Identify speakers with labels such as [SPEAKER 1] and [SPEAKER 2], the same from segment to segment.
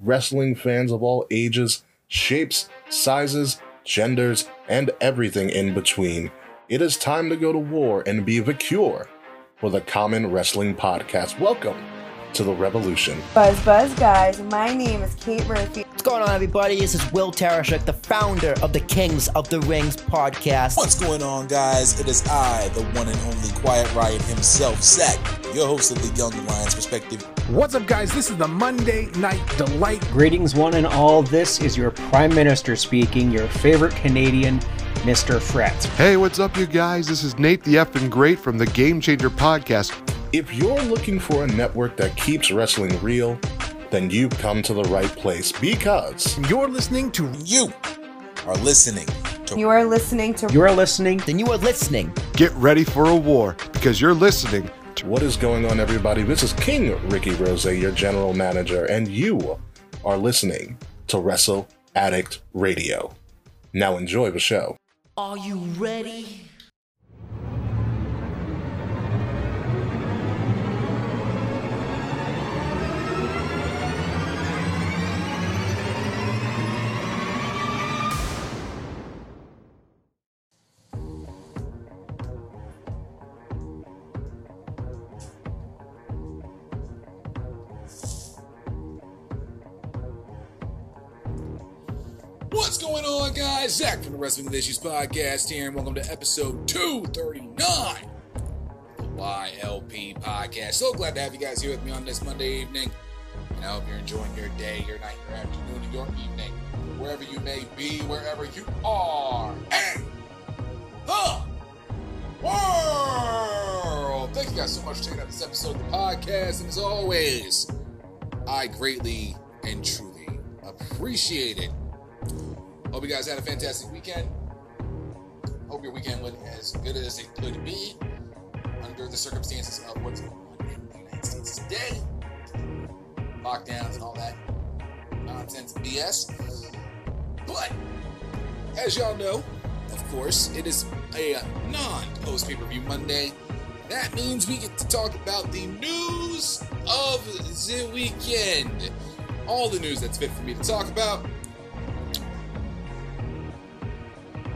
[SPEAKER 1] wrestling fans of all ages, shapes, sizes, genders, and everything in between. It is time to go to war and be the cure for the Common Wrestling Podcast. Welcome to the revolution.
[SPEAKER 2] Buzz Buzz guys, my name is Kate Murphy.
[SPEAKER 3] What's going on, everybody? This is Will Tarashuk, the founder of the Kings of the Rings podcast.
[SPEAKER 4] What's going on, guys? It is I, the one and only Quiet Riot himself, Zach, your host of the Young Lions Perspective.
[SPEAKER 5] What's up, guys? This is the Monday Night Delight.
[SPEAKER 6] Greetings, one and all. This is your Prime Minister speaking, your favorite Canadian, Mr. Fret.
[SPEAKER 7] Hey, what's up, you guys? This is Nate the Effing Great from the Game Changer Podcast.
[SPEAKER 1] If you're looking for a network that keeps wrestling real, then you've come to the right place because
[SPEAKER 5] You're listening to
[SPEAKER 4] You are listening to
[SPEAKER 2] You are listening to
[SPEAKER 6] You are listening.
[SPEAKER 3] Then you are listening.
[SPEAKER 7] Get ready for a war because you're listening to
[SPEAKER 1] what is going on, everybody? This is King Ricky Rose, your general manager, and you are listening to Wrestle Addict Radio. Now enjoy the show.
[SPEAKER 3] Are you ready?
[SPEAKER 4] Going on, guys? Zach from the Wrestling Issues podcast here, and welcome to episode 239 of the YLP podcast. So glad to have you guys here with me on this Monday evening. And I hope you're enjoying your day, your night, your afternoon, your evening, wherever you may be, wherever you are. And the world! Thank you guys so much for checking out this episode of the podcast. And as always, I greatly and truly appreciate it. Hope you guys had a fantastic weekend. Hope your weekend went as good as it could be under the circumstances of what's going on in the United States today. Lockdowns and all that nonsense BS. But, as y'all know, of course, it is a non post pay per view Monday. That means we get to talk about the news of the weekend. All the news that's fit for me to talk about.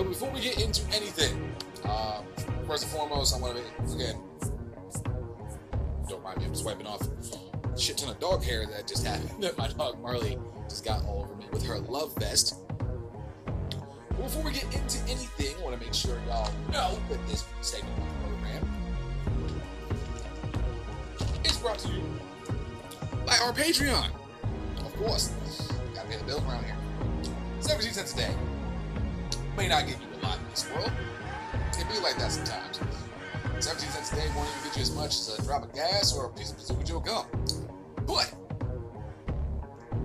[SPEAKER 4] But before we get into anything, uh, first and foremost, I want to again, don't mind me, I'm just wiping off a shit ton of dog hair that just happened that my dog Marley just got all over me with her love vest. But before we get into anything, I want to make sure y'all know that this segment of the program is brought to you by our Patreon. Of course, gotta pay the bills around here. 17 cents a day may not get you a lot in this world. It can be like that sometimes. 17 cents a day won't even get you as much as a drop of gas or a piece of Bazooka Joe gum. But,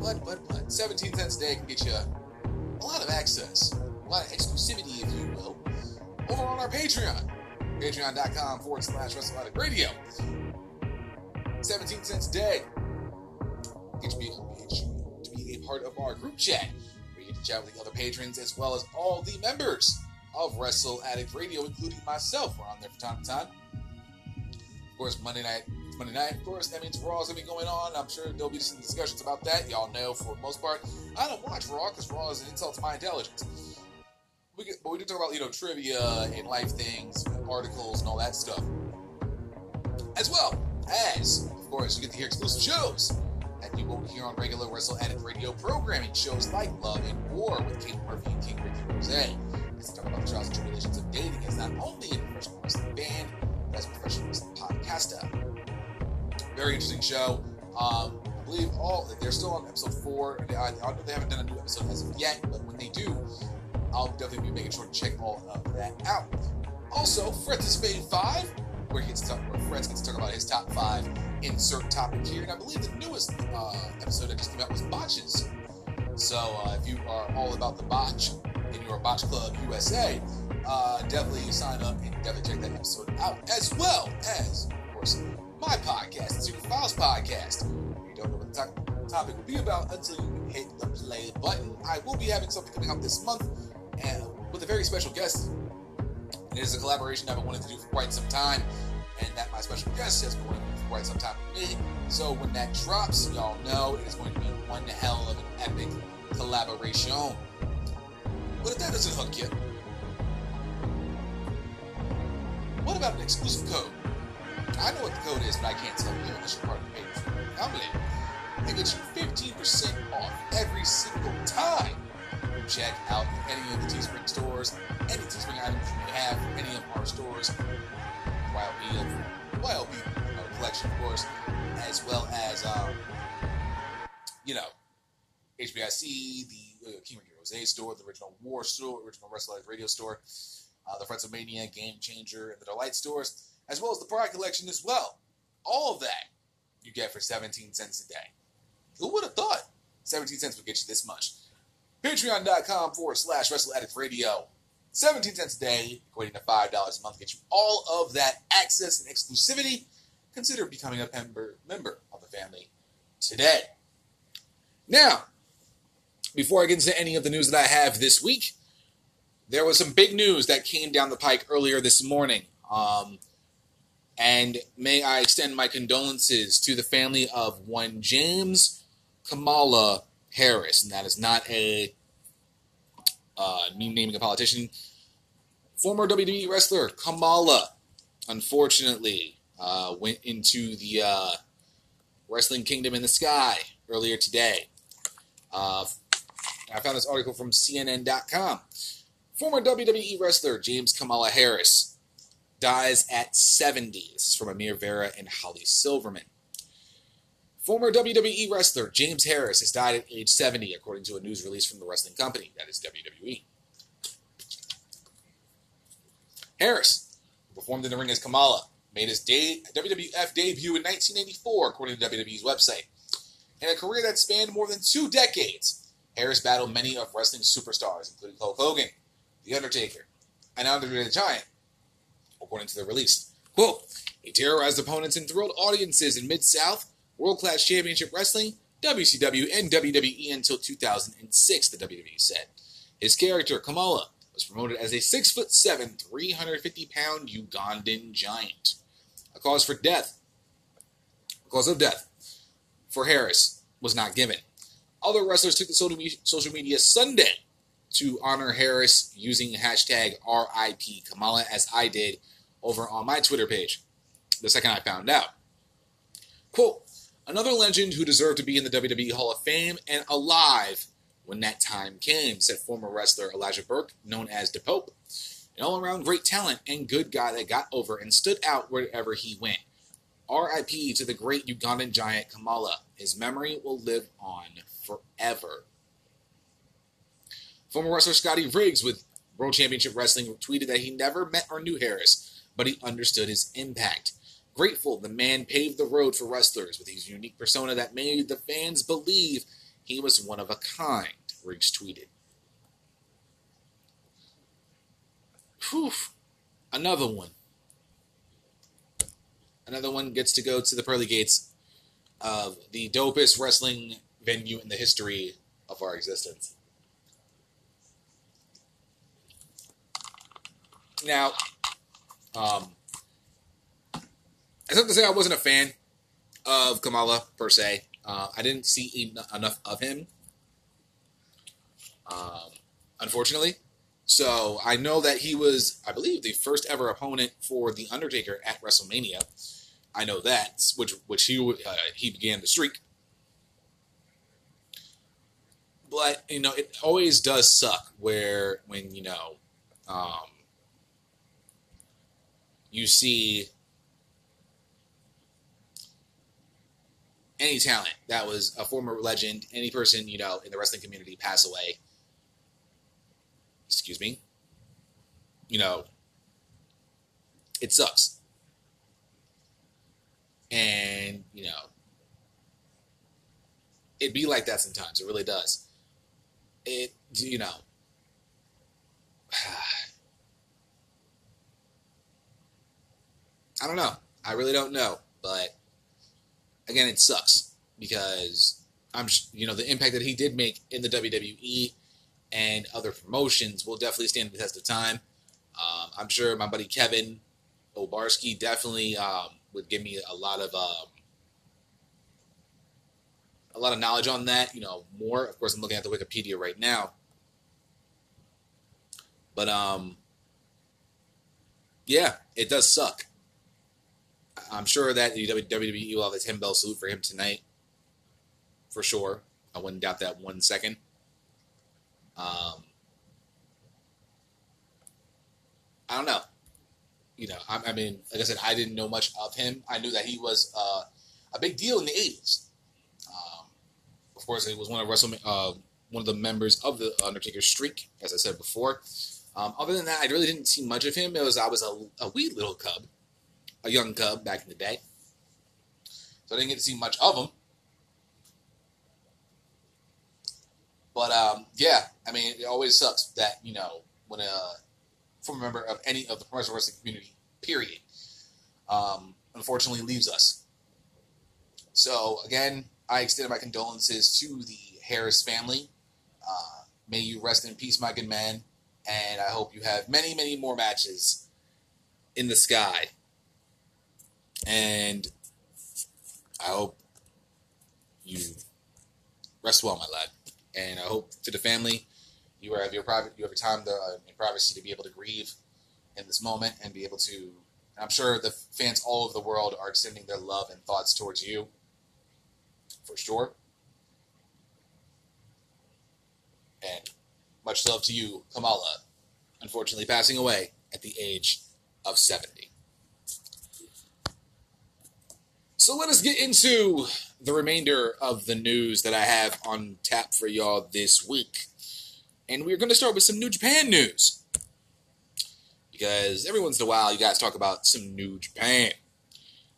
[SPEAKER 4] but, but, but, 17 cents a day can get you a lot of access, a lot of exclusivity, if you will, over on our Patreon. Patreon.com forward slash WrestleMania Radio. 17 cents a day. Get you, be, get you to be a part of our group chat chat with the other patrons as well as all the members of Wrestle Addict Radio, including myself. We're on there from time to time. Of course, Monday night. Monday night. Of course, that means Raw's gonna be going on. I'm sure there'll be some discussions about that. Y'all know, for the most part, I don't watch Raw because Raw is an insult to my intelligence. We get, but we do talk about you know trivia and life things, articles, and all that stuff. As well as, of course, you get to hear exclusive shows that you won't hear on regular Wrestle Addict Radio programming. Shows like Love and War with Kate Murphy and King Ricky Rose. Let's talk about the trials and tribulations of dating as not only a professional wrestling band, but as a professional wrestling podcaster. Very interesting show. Um, I believe all they're still on episode four. Know they haven't done a new episode as of yet, but when they do, I'll definitely be making sure to check all of that out. Also, Fred's Spade 5, where he gets to talk, where Fred's gets to talk about his top five insert topic here. And I believe the newest uh, episode that just came out was botches. So uh, if you are all about the botch in your Botch Club USA, uh, definitely sign up and definitely check that episode out. As well as, of course, my podcast, the Secret Files podcast. You don't know what the to- topic will be about until you hit the play button. I will be having something coming up this month and with a very special guest. It is a collaboration I've been wanting to do for quite some time, and that my special guest has been wanting to do for quite some time with me. So when that drops, y'all know it is going to be one hell of an epic collaboration. But if that doesn't hook you, what about an exclusive code? I know what the code is, but I can't tell you unless you're part of the page. I'm in. They get you 15% off every single time check out any of the Teespring stores, any Teespring items you may have, from any of our stores, YLP, YLP uh, collection, of course, as well as, um, you know, HBIC, the uh, King Rose store, the original War store, original Wrestle Radio store, uh, the Friends of Mania, Game Changer, and the Delight stores, as well as the Pride collection as well. All of that you get for 17 cents a day. Who would have thought 17 cents would get you this much? Patreon.com forward slash Wrestle Radio. 17 cents a day, equating to $5 a month, get you all of that access and exclusivity. Consider becoming a member, member of the family today. Now, before I get into any of the news that I have this week, there was some big news that came down the pike earlier this morning. Um, and may I extend my condolences to the family of one James Kamala Harris. And that is not a uh, naming a politician. Former WWE wrestler Kamala, unfortunately, uh, went into the uh, Wrestling Kingdom in the Sky earlier today. Uh, I found this article from CNN.com. Former WWE wrestler James Kamala Harris dies at 70. This is from Amir Vera and Holly Silverman. Former WWE wrestler James Harris has died at age 70, according to a news release from the wrestling company, that is WWE. Harris, who performed in the ring as Kamala, made his day, WWF debut in 1984, according to WWE's website. In a career that spanned more than two decades, Harris battled many of wrestling's superstars, including Hulk Hogan, The Undertaker, and Andre the Giant, according to the release. Quote, he terrorized opponents and thrilled audiences in Mid South, World Class Championship Wrestling, WCW, and WWE until 2006, the WWE said. His character, Kamala, was promoted as a 6 foot 7, 350 pound Ugandan giant. A cause for death, a cause of death for Harris was not given. Other wrestlers took to social media Sunday to honor Harris using hashtag RIP Kamala, as I did over on my Twitter page the second I found out. Quote, another legend who deserved to be in the WWE Hall of Fame and alive when that time came, said former wrestler Elijah Burke, known as the Pope. An all around great talent and good guy that got over and stood out wherever he went. RIP to the great Ugandan giant Kamala. His memory will live on forever. Former wrestler Scotty Riggs with World Championship Wrestling tweeted that he never met or knew Harris, but he understood his impact. Grateful the man paved the road for wrestlers with his unique persona that made the fans believe he was one of a kind, Riggs tweeted. Whew. Another one. Another one gets to go to the pearly gates of the dopest wrestling venue in the history of our existence. Now, um, I have to say I wasn't a fan of Kamala per se. Uh, I didn't see en- enough of him, um, unfortunately. So I know that he was, I believe, the first ever opponent for the Undertaker at WrestleMania. I know that, which which he uh, he began the streak. But you know, it always does suck where when you know um, you see any talent that was a former legend, any person, you know, in the wrestling community pass away. Excuse me. You know, it sucks. And, you know, it be like that sometimes. It really does. It, you know, I don't know. I really don't know. But again, it sucks because I'm, you know, the impact that he did make in the WWE and other promotions will definitely stand the test of time. Um, I'm sure my buddy Kevin Obarski definitely um, would give me a lot of um, a lot of knowledge on that. You know, more. Of course, I'm looking at the Wikipedia right now, but um, yeah, it does suck. I'm sure that the WWE will have a 10 bell salute for him tonight, for sure. I wouldn't doubt that one second. Um, I don't know. You know, I, I, mean, like I said, I didn't know much of him. I knew that he was uh, a big deal in the '80s. Um, of course, he was one of Wrestle, uh, one of the members of the Undertaker streak, as I said before. Um, other than that, I really didn't see much of him. It was I was a, a wee little cub, a young cub back in the day, so I didn't get to see much of him. But um, yeah, I mean, it always sucks that you know when a former member of any of the professional wrestling community, period, um, unfortunately leaves us. So again, I extend my condolences to the Harris family. Uh, may you rest in peace, my good man, and I hope you have many, many more matches in the sky. And I hope you rest well, my lad. And I hope to the family you have your private, you have your time to, uh, in privacy to be able to grieve in this moment and be able to. I'm sure the fans all over the world are extending their love and thoughts towards you, for sure. And much love to you, Kamala, unfortunately passing away at the age of 70. So let us get into the remainder of the news that I have on tap for y'all this week. And we're going to start with some New Japan news. Because every once in a while, you guys talk about some New Japan.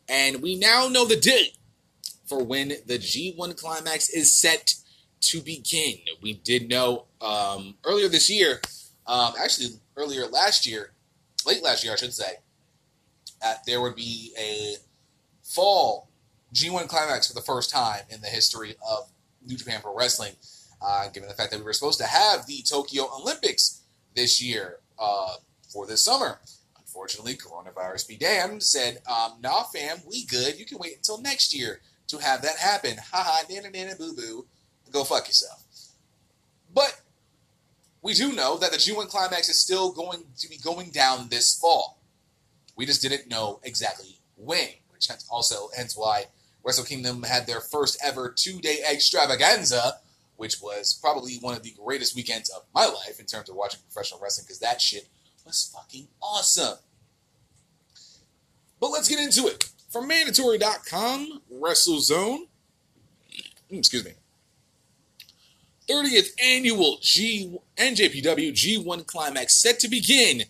[SPEAKER 4] And we now know the date for when the G1 Climax is set to begin. We did know um, earlier this year, um, actually earlier last year, late last year, I should say, that there would be a fall G1 Climax for the first time in the history of New Japan Pro Wrestling uh, given the fact that we were supposed to have the Tokyo Olympics this year uh, for this summer. Unfortunately, coronavirus be damned said, um, nah, fam, we good. You can wait until next year to have that happen. Ha Haha, nana, nana, boo boo. Go fuck yourself. But we do know that the G1 Climax is still going to be going down this fall. We just didn't know exactly when, which also hence why Wrestle Kingdom had their first ever two day extravaganza which was probably one of the greatest weekends of my life in terms of watching professional wrestling because that shit was fucking awesome. But let's get into it. From mandatory.com, WrestleZone, hmm, excuse me, 30th annual G NJPW G1 Climax set to begin.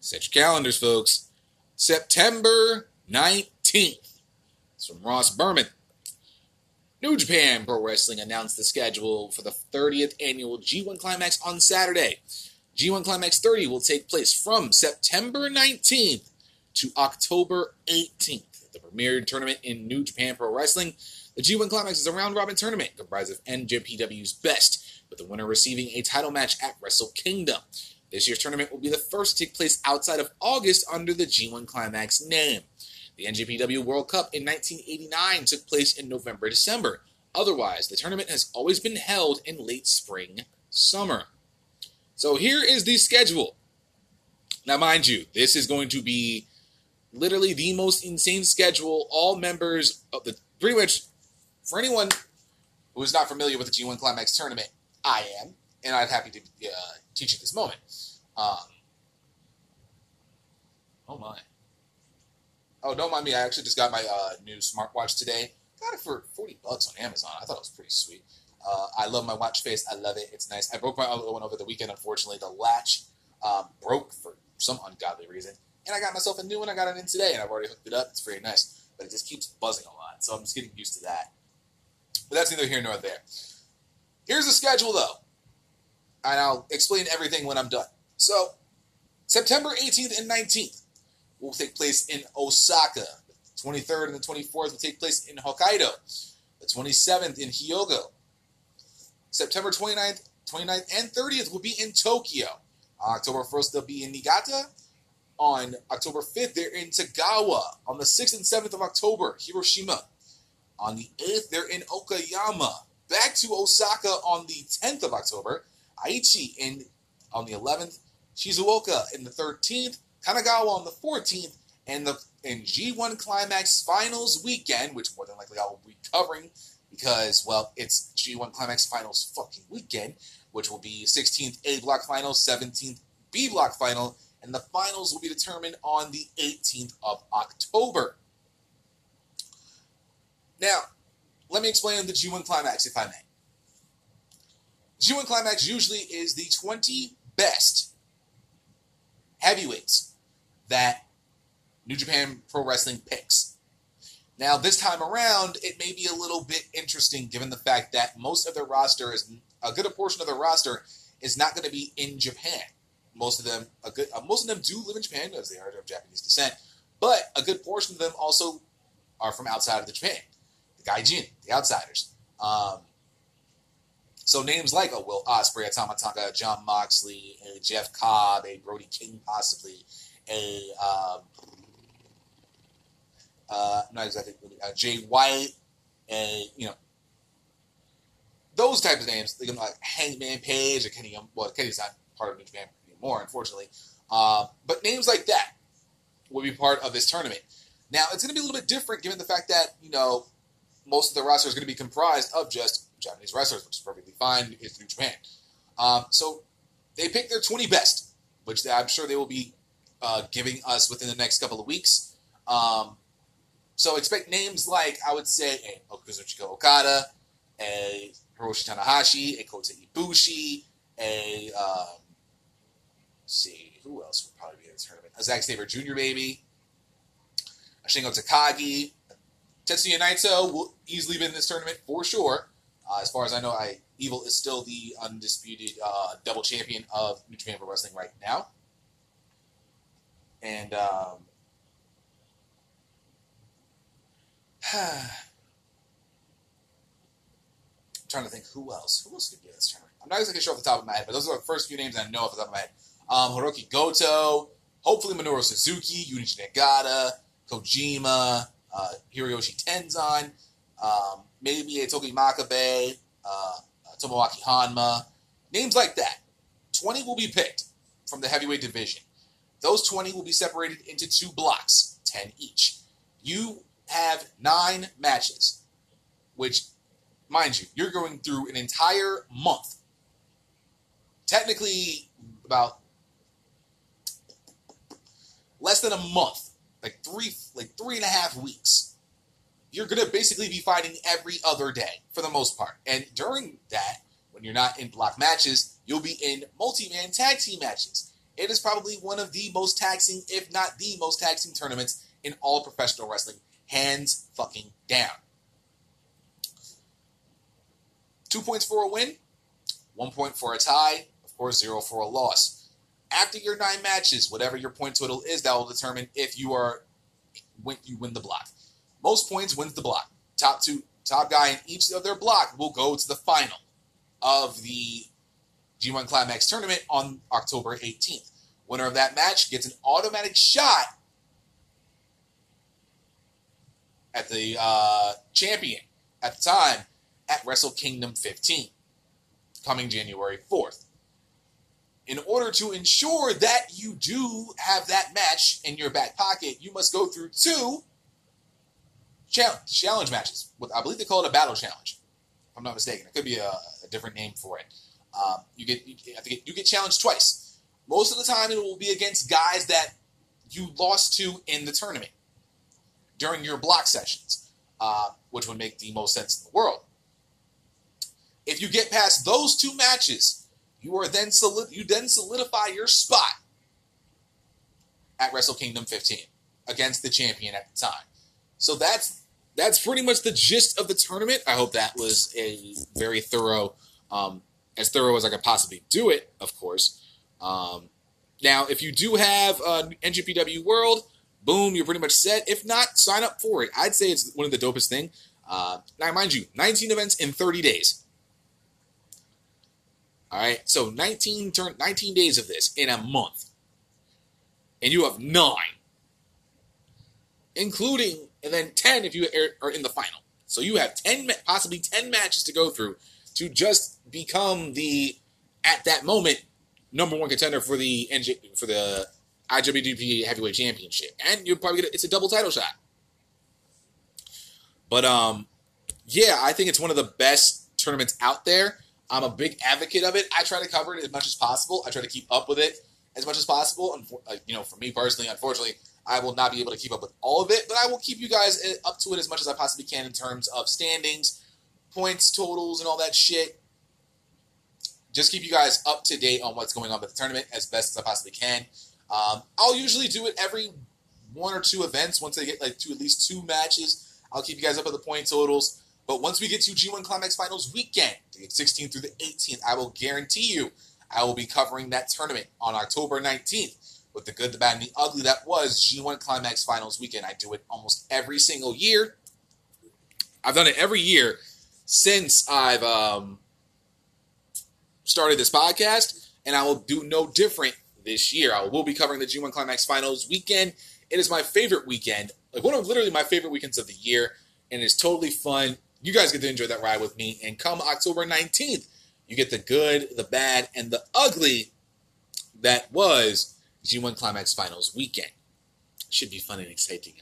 [SPEAKER 4] Set your calendars, folks. September 19th. It's from Ross Berman. New Japan Pro Wrestling announced the schedule for the 30th annual G1 Climax on Saturday. G1 Climax 30 will take place from September 19th to October 18th. The premier tournament in New Japan Pro Wrestling, the G1 Climax is a round robin tournament comprised of NJPW's best, with the winner receiving a title match at Wrestle Kingdom. This year's tournament will be the first to take place outside of August under the G1 Climax name. The NJPW World Cup in 1989 took place in November December. Otherwise, the tournament has always been held in late spring summer. So here is the schedule. Now, mind you, this is going to be literally the most insane schedule. All members of the pretty much for anyone who is not familiar with the G1 Climax tournament, I am, and I'm happy to uh, teach at this moment. Um, oh my. Oh, don't mind me. I actually just got my uh, new smartwatch today. Got it for 40 bucks on Amazon. I thought it was pretty sweet. Uh, I love my watch face. I love it. It's nice. I broke my other one over the weekend. Unfortunately, the latch um, broke for some ungodly reason. And I got myself a new one. I got it in today, and I've already hooked it up. It's very nice. But it just keeps buzzing a lot. So I'm just getting used to that. But that's neither here nor there. Here's the schedule, though. And I'll explain everything when I'm done. So, September 18th and 19th, will take place in Osaka. The 23rd and the 24th will take place in Hokkaido. The 27th in Hyogo. September 29th, 29th and 30th will be in Tokyo. October 1st, they'll be in Niigata. On October 5th, they're in Tagawa. On the 6th and 7th of October, Hiroshima. On the 8th, they're in Okayama. Back to Osaka on the 10th of October. Aichi in on the 11th. Shizuoka in the 13th. Kanagawa on the 14th. And the in G1 Climax Finals weekend, which more than likely I will be covering because, well, it's G1 Climax Finals fucking weekend, which will be 16th A Block Final, 17th B Block Final, and the finals will be determined on the 18th of October. Now, let me explain the G1 Climax, if I may. G1 Climax usually is the 20 best heavyweights that New Japan Pro Wrestling picks. Now, this time around, it may be a little bit interesting given the fact that most of their roster is a good portion of their roster is not going to be in Japan. Most of them, a good, uh, most of them do live in Japan as they are of Japanese descent, but a good portion of them also are from outside of the Japan, the Gaijin, the outsiders. Um, so names like a Will Ospreay, a Tama Tonga, John Moxley, a Jeff Cobb, a Brody King, possibly a um, uh, not exactly Jay White, a you know those types of names. Like, like Hangman Page or Kenny. Well, Kenny's not part of New Japan anymore, unfortunately. Uh, but names like that will be part of this tournament. Now, it's going to be a little bit different given the fact that, you know, most of the roster is going to be comprised of just Japanese wrestlers, which is perfectly fine. It's New Japan. Um, so they pick their 20 best, which I'm sure they will be uh, giving us within the next couple of weeks. Um, so expect names like, I would say, a Kazuchika Okada, a Hiroshi Tanahashi, a Kota Ibushi, a um, see who else would probably be in this tournament. A Zack Sabre Jr. baby, a Shingo Takagi, Tetsuya Naito will easily be in this tournament for sure. Uh, as far as I know, I Evil is still the undisputed uh, double champion of New Japan Pro Wrestling right now. And um, trying to think who else. Who else could be in this tournament? I'm not exactly sure off the top of my head, but those are the first few names I know off the top of my head. Um, Hiroki Goto, hopefully Minoru Suzuki, Yunichi Nagata, Kojima, uh, Hiroyoshi Tenzan, um, maybe a Makabe, uh, Tomoaki Honma, names like that. 20 will be picked from the heavyweight division. Those 20 will be separated into two blocks, 10 each. You have nine matches, which, mind you, you're going through an entire month. Technically, about less than a month, like three, like three and a half weeks. You're gonna basically be fighting every other day for the most part, and during that, when you're not in block matches, you'll be in multi-man tag team matches. It is probably one of the most taxing, if not the most taxing tournaments in all professional wrestling, hands fucking down. Two points for a win, one point for a tie, of course, zero for a loss. After your nine matches, whatever your point total is, that will determine if you are when you win the block. Most points wins the block. Top two, top guy in each of their block will go to the final of the G1 Climax tournament on October 18th. Winner of that match gets an automatic shot at the uh, champion at the time at Wrestle Kingdom 15, coming January 4th. In order to ensure that you do have that match in your back pocket, you must go through two challenge, challenge matches. I believe they call it a battle challenge. If I'm not mistaken, it could be a, a different name for it. Um, you get, you, I think you get challenged twice. Most of the time, it will be against guys that you lost to in the tournament during your block sessions, uh, which would make the most sense in the world. If you get past those two matches, you are then solid, you then solidify your spot at Wrestle Kingdom 15 against the champion at the time. So that's that's pretty much the gist of the tournament. I hope that was a very thorough, um, as thorough as I could possibly do it. Of course. Um, now, if you do have uh, NJPW World, boom, you're pretty much set. If not, sign up for it. I'd say it's one of the dopest thing. Uh, now, mind you, 19 events in 30 days. All right, so 19 turn 19 days of this in a month. and you have nine, including and then ten if you are in the final. So you have ten, possibly ten matches to go through to just become the at that moment number one contender for the NJ, for the IWGP Heavyweight Championship, and you're probably get a, it's a double title shot. But um, yeah, I think it's one of the best tournaments out there. I'm a big advocate of it. I try to cover it as much as possible. I try to keep up with it as much as possible. And you know, for me personally, unfortunately, I will not be able to keep up with all of it, but I will keep you guys uh, up to it as much as I possibly can in terms of standings, points, totals, and all that shit. Just keep you guys up to date on what's going on with the tournament as best as I possibly can. Um, I'll usually do it every one or two events. Once I get like to at least two matches, I'll keep you guys up with the point totals. But once we get to G1 Climax Finals weekend, the 16th through the 18th, I will guarantee you I will be covering that tournament on October 19th with the good, the bad, and the ugly that was G1 Climax Finals weekend. I do it almost every single year. I've done it every year since I've um, started this podcast, and I will do no different this year. I will be covering the G1 Climax Finals weekend. It is my favorite weekend, like one of literally my favorite weekends of the year, and it's totally fun. You guys get to enjoy that ride with me. And come October 19th, you get the good, the bad, and the ugly that was G1 Climax Finals weekend. Should be fun and exciting.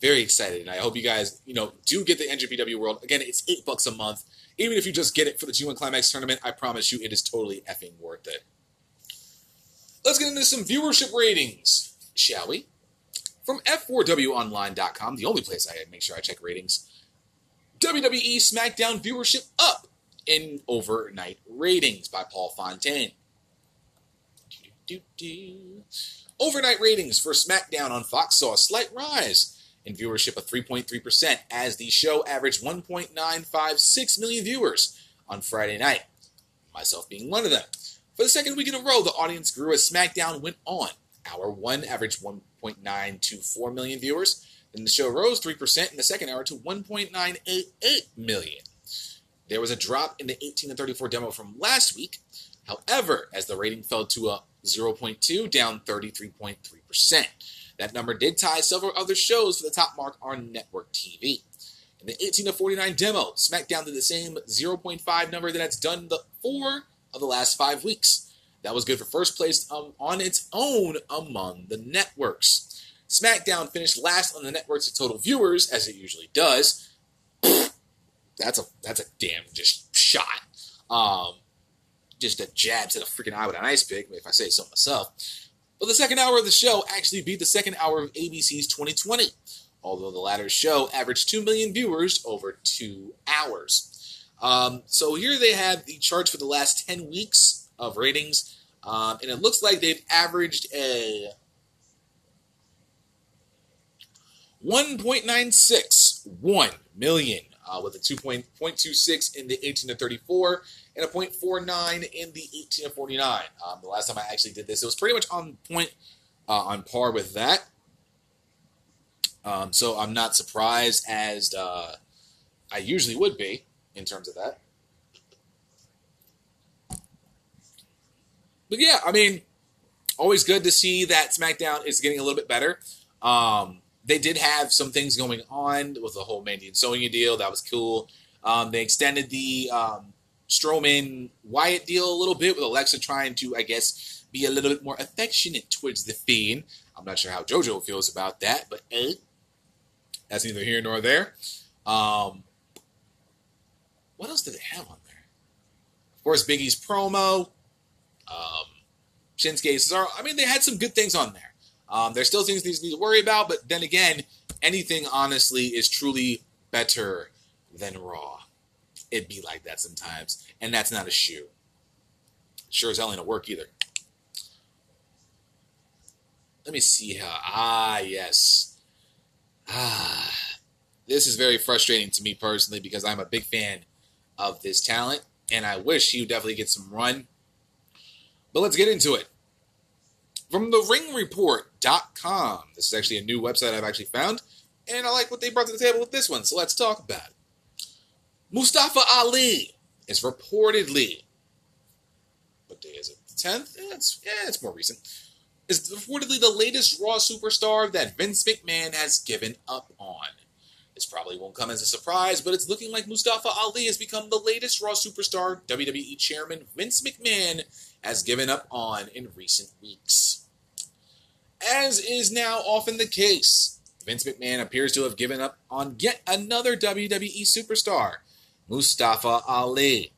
[SPEAKER 4] Very excited, and I hope you guys, you know, do get the NJPW World. Again, it's eight bucks a month. Even if you just get it for the G1 Climax tournament, I promise you, it is totally effing worth it. Let's get into some viewership ratings, shall we? From F4WOnline.com, the only place I make sure I check ratings. WWE SmackDown viewership up in overnight ratings by Paul Fontaine. Overnight ratings for SmackDown on Fox saw a slight rise in viewership of 3.3% as the show averaged 1.956 million viewers on Friday night, myself being one of them. For the second week in a row, the audience grew as SmackDown went on. Hour 1 averaged 1.924 million viewers, then the show rose 3% in the second hour to 1.988 million. There was a drop in the 18 to 34 demo from last week. However, as the rating fell to a 0.2, down 33.3%. That number did tie several other shows for the top mark on network TV. In the 18 to 49 demo, SmackDown did the same 0.5 number that it's done the four of the last five weeks. That was good for first place um, on its own among the networks. SmackDown finished last on the network's of total viewers, as it usually does. that's a that's a damn just shot. Um, just a jab to the freaking eye with an ice pick, if I say so myself. But the second hour of the show actually beat the second hour of ABC's 2020, although the latter show averaged 2 million viewers over two hours. Um, so here they have the charts for the last 10 weeks of ratings, um, and it looks like they've averaged a 1.961 million uh, with a 2.26 in the 18 to 34 and a 0.49 in the 18 to 49. Um, the last time I actually did this, it was pretty much on point, uh, on par with that. Um, so I'm not surprised as uh, I usually would be in terms of that. But yeah, I mean, always good to see that SmackDown is getting a little bit better. Um, they did have some things going on with the whole Mandy and Sonya deal. That was cool. Um, they extended the um, Strowman Wyatt deal a little bit with Alexa trying to, I guess, be a little bit more affectionate towards the Fiend. I'm not sure how JoJo feels about that, but eh, that's neither here nor there. Um, what else did they have on there? Of course, Big E's promo. Um, Shinsuke Cesaro. I mean, they had some good things on there. Um, there's still things these need to worry about, but then again, anything honestly is truly better than Raw. It'd be like that sometimes, and that's not a shoe. Sure as hell ain't a work either. Let me see how. Ah, yes. Ah, this is very frustrating to me personally because I'm a big fan of this talent, and I wish he would definitely get some run. But let's get into it. From the ringreport.com. This is actually a new website I've actually found, and I like what they brought to the table with this one, so let's talk about it. Mustafa Ali is reportedly, what day is it? The 10th? Yeah, it's, yeah, it's more recent. is reportedly the latest Raw superstar that Vince McMahon has given up on. This probably won't come as a surprise, but it's looking like Mustafa Ali has become the latest Raw superstar WWE chairman Vince McMahon has given up on in recent weeks. As is now often the case, Vince McMahon appears to have given up on yet another WWE superstar, Mustafa Ali.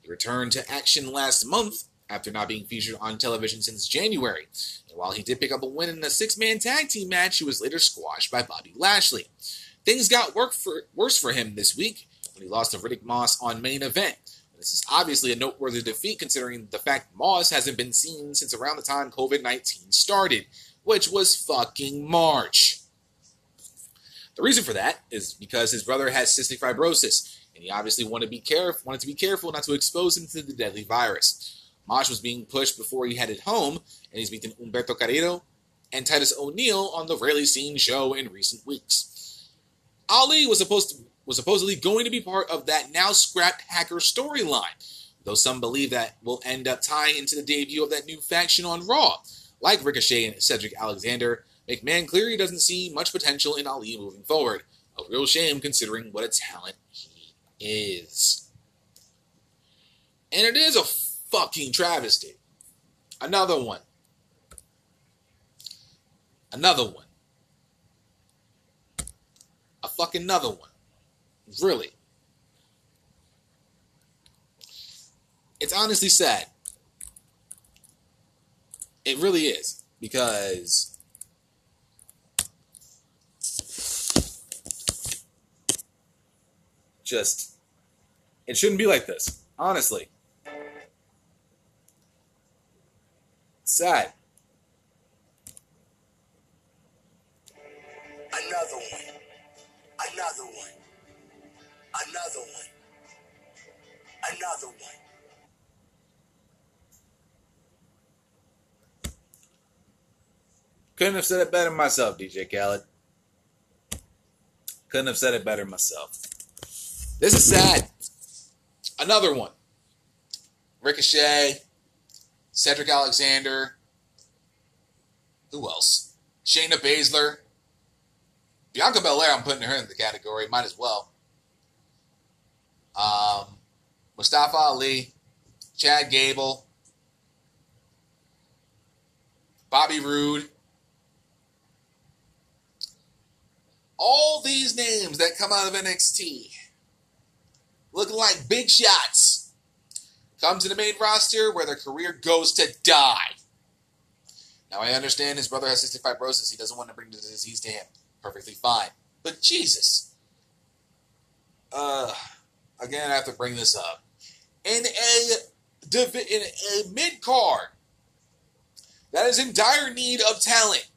[SPEAKER 4] He returned to action last month after not being featured on television since January. And while he did pick up a win in a six man tag team match, he was later squashed by Bobby Lashley. Things got for, worse for him this week when he lost to Riddick Moss on main event. This is obviously a noteworthy defeat considering the fact Moss hasn't been seen since around the time COVID 19 started, which was fucking March. The reason for that is because his brother has cystic fibrosis, and he obviously wanted to be careful, wanted to be careful not to expose him to the deadly virus. Moss was being pushed before he headed home, and he's beaten Humberto Carrillo and Titus O'Neil on the Rarely Seen show in recent weeks. Ali was supposed to, was supposedly going to be part of that now scrapped hacker storyline, though some believe that will end up tying into the debut of that new faction on Raw. Like Ricochet and Cedric Alexander, McMahon clearly doesn't see much potential in Ali moving forward. A real shame considering what a talent he is. And it is a fucking travesty. Another one. Another one a fucking another one. Really. It's honestly sad. It really is. Because just it shouldn't be like this. Honestly. Sad.
[SPEAKER 8] Another one. Another one. Another one. Another one.
[SPEAKER 4] Couldn't have said it better myself, DJ Khaled. Couldn't have said it better myself. This is sad. Another one. Ricochet, Cedric Alexander. Who else? Shayna Baszler. Bianca Belair, I'm putting her in the category. Might as well. Um, Mustafa Ali, Chad Gable, Bobby Roode. All these names that come out of NXT looking like big shots come to the main roster where their career goes to die. Now, I understand his brother has cystic fibrosis. He doesn't want to bring the disease to him perfectly fine. But Jesus, uh, again, I have to bring this up. In a in a mid card that is in dire need of talent,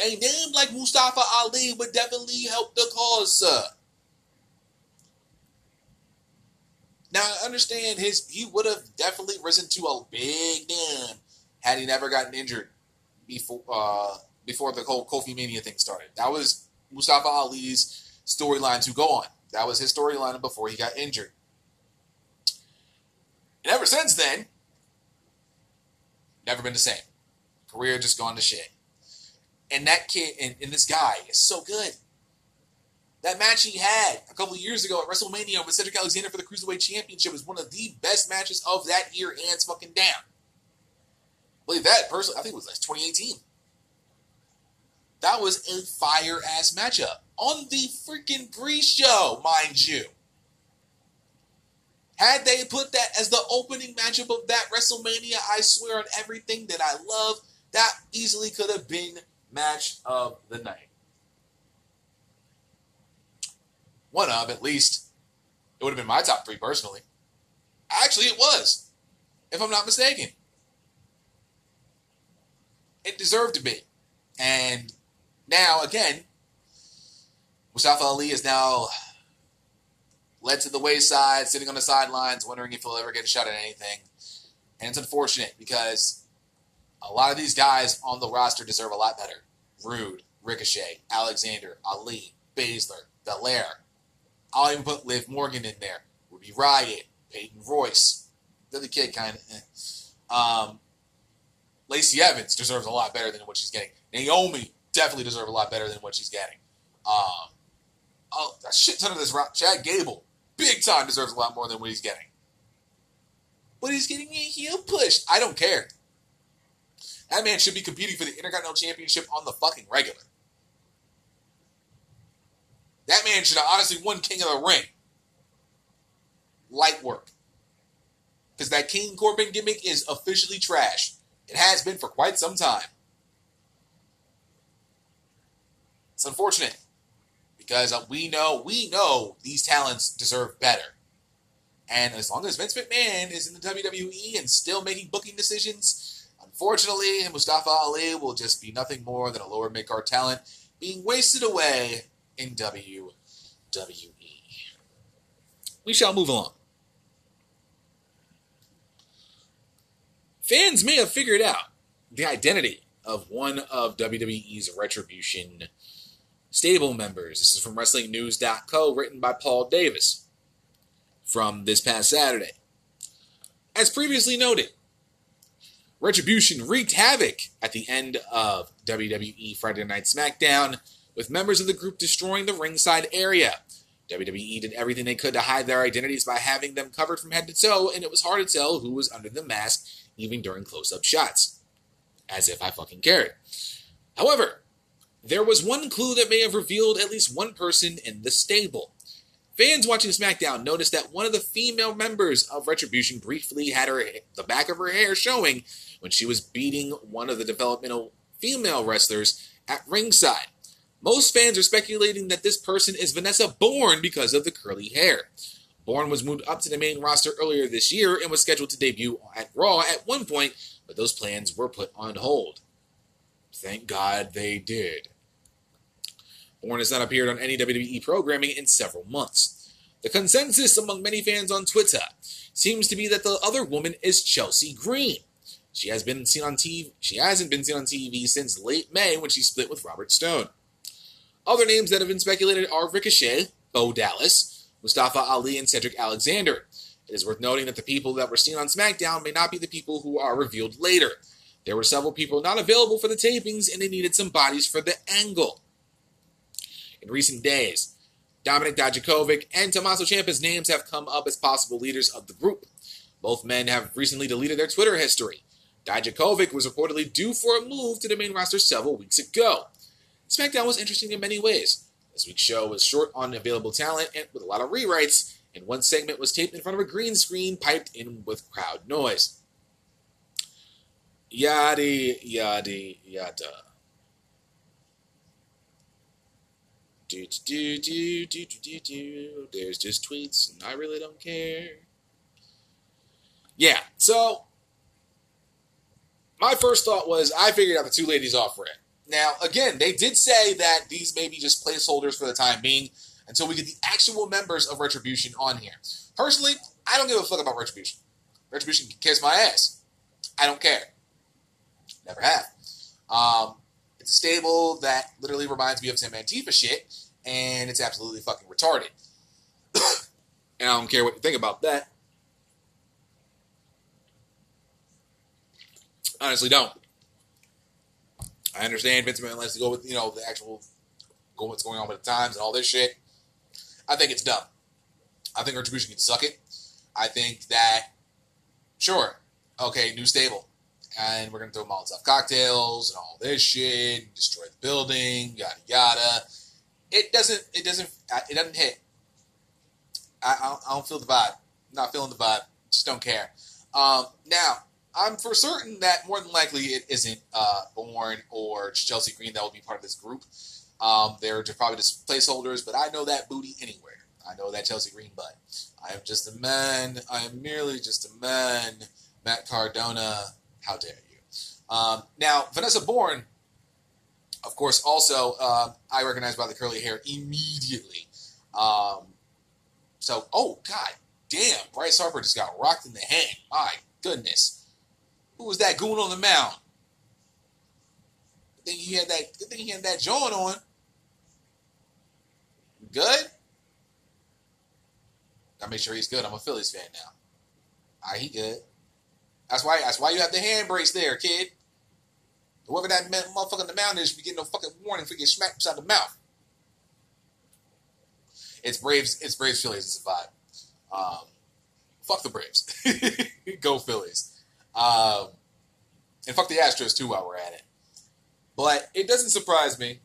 [SPEAKER 4] a name like Mustafa Ali would definitely help the cause, sir. Now I understand his he would have definitely risen to a big name had he never gotten injured before uh, before the whole Kofi Mania thing started. That was Mustafa Ali's storyline to go on. That was his storyline before he got injured. And ever since then, never been the same. Career just gone to shit. And that kid and, and this guy is so good. That match he had a couple years ago at WrestleMania with Cedric Alexander for the Cruiserweight Championship was one of the best matches of that year, and it's fucking down. I believe that personally, I think it was like 2018. That was a fire ass matchup on the freaking pre show, mind you. Had they put that as the opening matchup of that WrestleMania, I swear on everything that I love, that easily could have been match of the night. One of, at least. It would have been my top three personally. Actually, it was, if I'm not mistaken. It deserved to be. And now, again, Mustafa Ali is now led to the wayside, sitting on the sidelines, wondering if he'll ever get a shot at anything. And it's unfortunate because a lot of these guys on the roster deserve a lot better. Roode, Ricochet, Alexander, Ali, Baszler, Belair. I'll even put Liv Morgan in there. Ruby Riott, Peyton Royce. The kid kind of. Um, Lacey Evans deserves a lot better than what she's getting. Naomi definitely deserves a lot better than what she's getting. Um, oh, a shit ton of this. Chad Gable, big time, deserves a lot more than what he's getting. But he's getting a heel push. I don't care. That man should be competing for the Intercontinental Championship on the fucking regular. That man should have honestly won King of the Ring. Light work. Because that King Corbin gimmick is officially trash. It has been for quite some time. It's unfortunate because we know we know these talents deserve better. And as long as Vince McMahon is in the WWE and still making booking decisions, unfortunately, Mustafa Ali will just be nothing more than a lower mid card talent being wasted away in WWE. We shall move along. Fans may have figured out the identity of one of WWE's Retribution stable members. This is from WrestlingNews.co, written by Paul Davis from this past Saturday. As previously noted, Retribution wreaked havoc at the end of WWE Friday Night SmackDown, with members of the group destroying the ringside area. WWE did everything they could to hide their identities by having them covered from head to toe, and it was hard to tell who was under the mask, even during close up shots. As if I fucking cared. However, there was one clue that may have revealed at least one person in the stable. Fans watching SmackDown noticed that one of the female members of Retribution briefly had her the back of her hair showing when she was beating one of the developmental female wrestlers at ringside. Most fans are speculating that this person is Vanessa Borne because of the curly hair. Borne was moved up to the main roster earlier this year and was scheduled to debut at Raw at one point, but those plans were put on hold. Thank God they did. Borne has not appeared on any WWE programming in several months. The consensus among many fans on Twitter seems to be that the other woman is Chelsea Green. She has been seen on TV. She hasn't been seen on TV since late May when she split with Robert Stone. Other names that have been speculated are Ricochet, Bo Dallas, Mustafa Ali, and Cedric Alexander. It is worth noting that the people that were seen on SmackDown may not be the people who are revealed later. There were several people not available for the tapings, and they needed some bodies for the angle in recent days. Dominik Dijakovic and Tommaso Ciampa's names have come up as possible leaders of the group. Both men have recently deleted their Twitter history. Dijakovic was reportedly due for a move to the main roster several weeks ago. SmackDown was interesting in many ways. This week's show was short on available talent and with a lot of rewrites, and one segment was taped in front of a green screen piped in with crowd noise. Yada, yada, yada. Do, do, do, do, do, do, do. There's just tweets, and I really don't care. Yeah, so my first thought was I figured out the two ladies off red. Now, again, they did say that these may be just placeholders for the time being until we get the actual members of Retribution on here. Personally, I don't give a fuck about Retribution. Retribution can kiss my ass. I don't care. Never have. Um, it's a stable that literally reminds me of some Antifa shit, and it's absolutely fucking retarded. and I don't care what you think about that. Honestly, don't. I understand Vince McMahon likes to go with you know the actual go what's going on with the times and all this shit. I think it's dumb. I think Retribution can suck it. I think that sure, okay, new stable, and we're gonna throw Molotov cocktails and all this shit, destroy the building, yada yada. It doesn't. It doesn't. It doesn't hit. I, I don't feel the vibe. Not feeling the vibe. Just don't care. Um, now, I'm for certain that more than likely it isn't uh, Borne or Chelsea Green that will be part of this group. Um, they're probably just placeholders, but I know that booty anywhere. I know that Chelsea Green butt. I am just a man. I am merely just a man. Matt Cardona, how dare you? Um, now, Vanessa Borne, of course, also uh, I recognize by the curly hair immediately. Um, so, oh god, damn, Bryce Harper just got rocked in the head. My goodness. Who was that goon on the mound? Good thing he had that. Good thing he had that joint on. Good. Gotta make sure he's good. I'm a Phillies fan now. All right, he good. That's why. That's why you have the hand brace there, kid. Whoever that man, motherfucker in the mountain is, be getting no fucking warning for getting smacked beside the mouth. It's Braves. It's Braves Phillies. A vibe. Um, fuck the Braves. Go Phillies. Um, and fuck the Astros too while we're at it. But it doesn't surprise me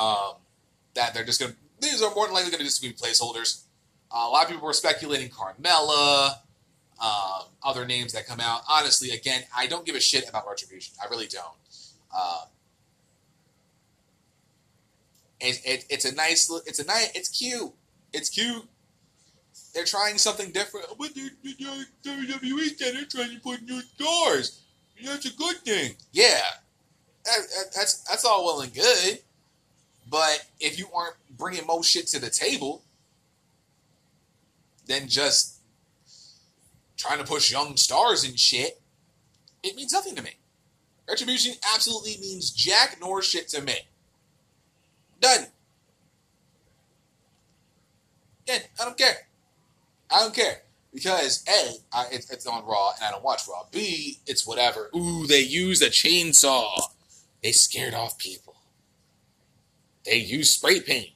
[SPEAKER 4] um, that they're just gonna. These are more than likely going to just be placeholders. Uh, a lot of people were speculating Carmella, um, other names that come out. Honestly, again, I don't give a shit about Retribution. I really don't. Um, it, it, it's a nice, it's a nice, it's cute, it's cute. They're trying something different. But they're, WWE said they're trying to put new stars. That's a good thing. Yeah, that, that, that's that's all well and good. But if you aren't bringing more shit to the table, then just trying to push young stars and shit, it means nothing to me. Retribution absolutely means jack nor shit to me. Done. Done. I don't care. I don't care. Because A, I, it, it's on Raw and I don't watch Raw. B, it's whatever. Ooh, they used a chainsaw. They scared off people. They used spray paint.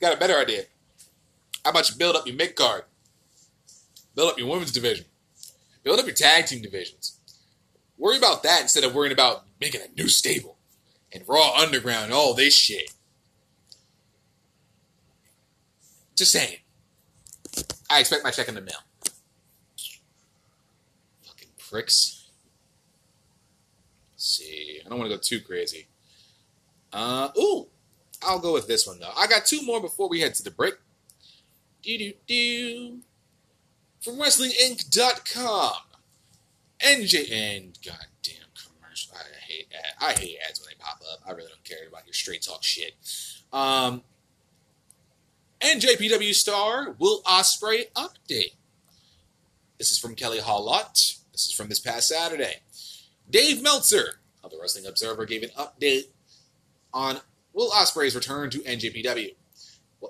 [SPEAKER 4] Got a better idea. How about you build up your mid card? Build up your women's division. Build up your tag team divisions. Worry about that instead of worrying about making a new stable and Raw Underground and all this shit. Just saying. I expect my check in the mail. Fucking pricks. Let's see. I don't want to go too crazy. Uh, ooh. I'll go with this one though. I got two more before we head to the break. Do do do. From WrestlingInc.com. NJ and goddamn commercial. I hate ad, I hate ads when they pop up. I really don't care about your straight talk shit. Um, NJPW star Will Ospreay update. This is from Kelly Hollott. This is from this past Saturday. Dave Meltzer of the Wrestling Observer gave an update on Will Ospreay's return to NJPW.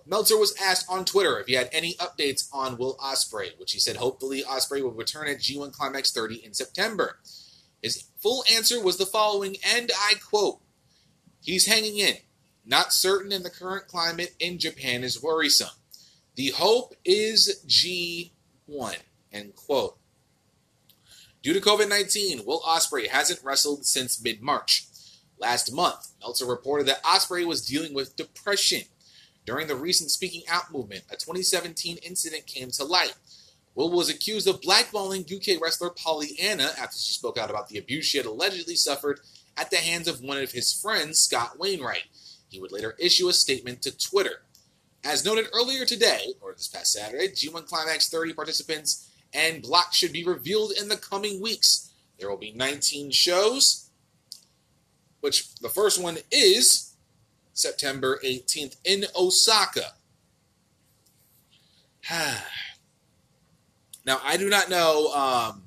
[SPEAKER 4] Meltzer was asked on Twitter if he had any updates on Will Ospreay, which he said hopefully Ospreay will return at G1 Climax 30 in September. His full answer was the following, and I quote: "He's hanging in. Not certain, and the current climate in Japan is worrisome. The hope is G1." End quote. Due to COVID 19, Will Ospreay hasn't wrestled since mid March. Last month, Meltzer reported that Ospreay was dealing with depression. During the recent Speaking Out movement, a 2017 incident came to light. Will was accused of blackballing UK wrestler Pollyanna after she spoke out about the abuse she had allegedly suffered at the hands of one of his friends, Scott Wainwright. He would later issue a statement to Twitter. As noted earlier today, or this past Saturday, G1 Climax 30 participants and block should be revealed in the coming weeks. There will be 19 shows, which the first one is September 18th in Osaka. now, I do not know. Um,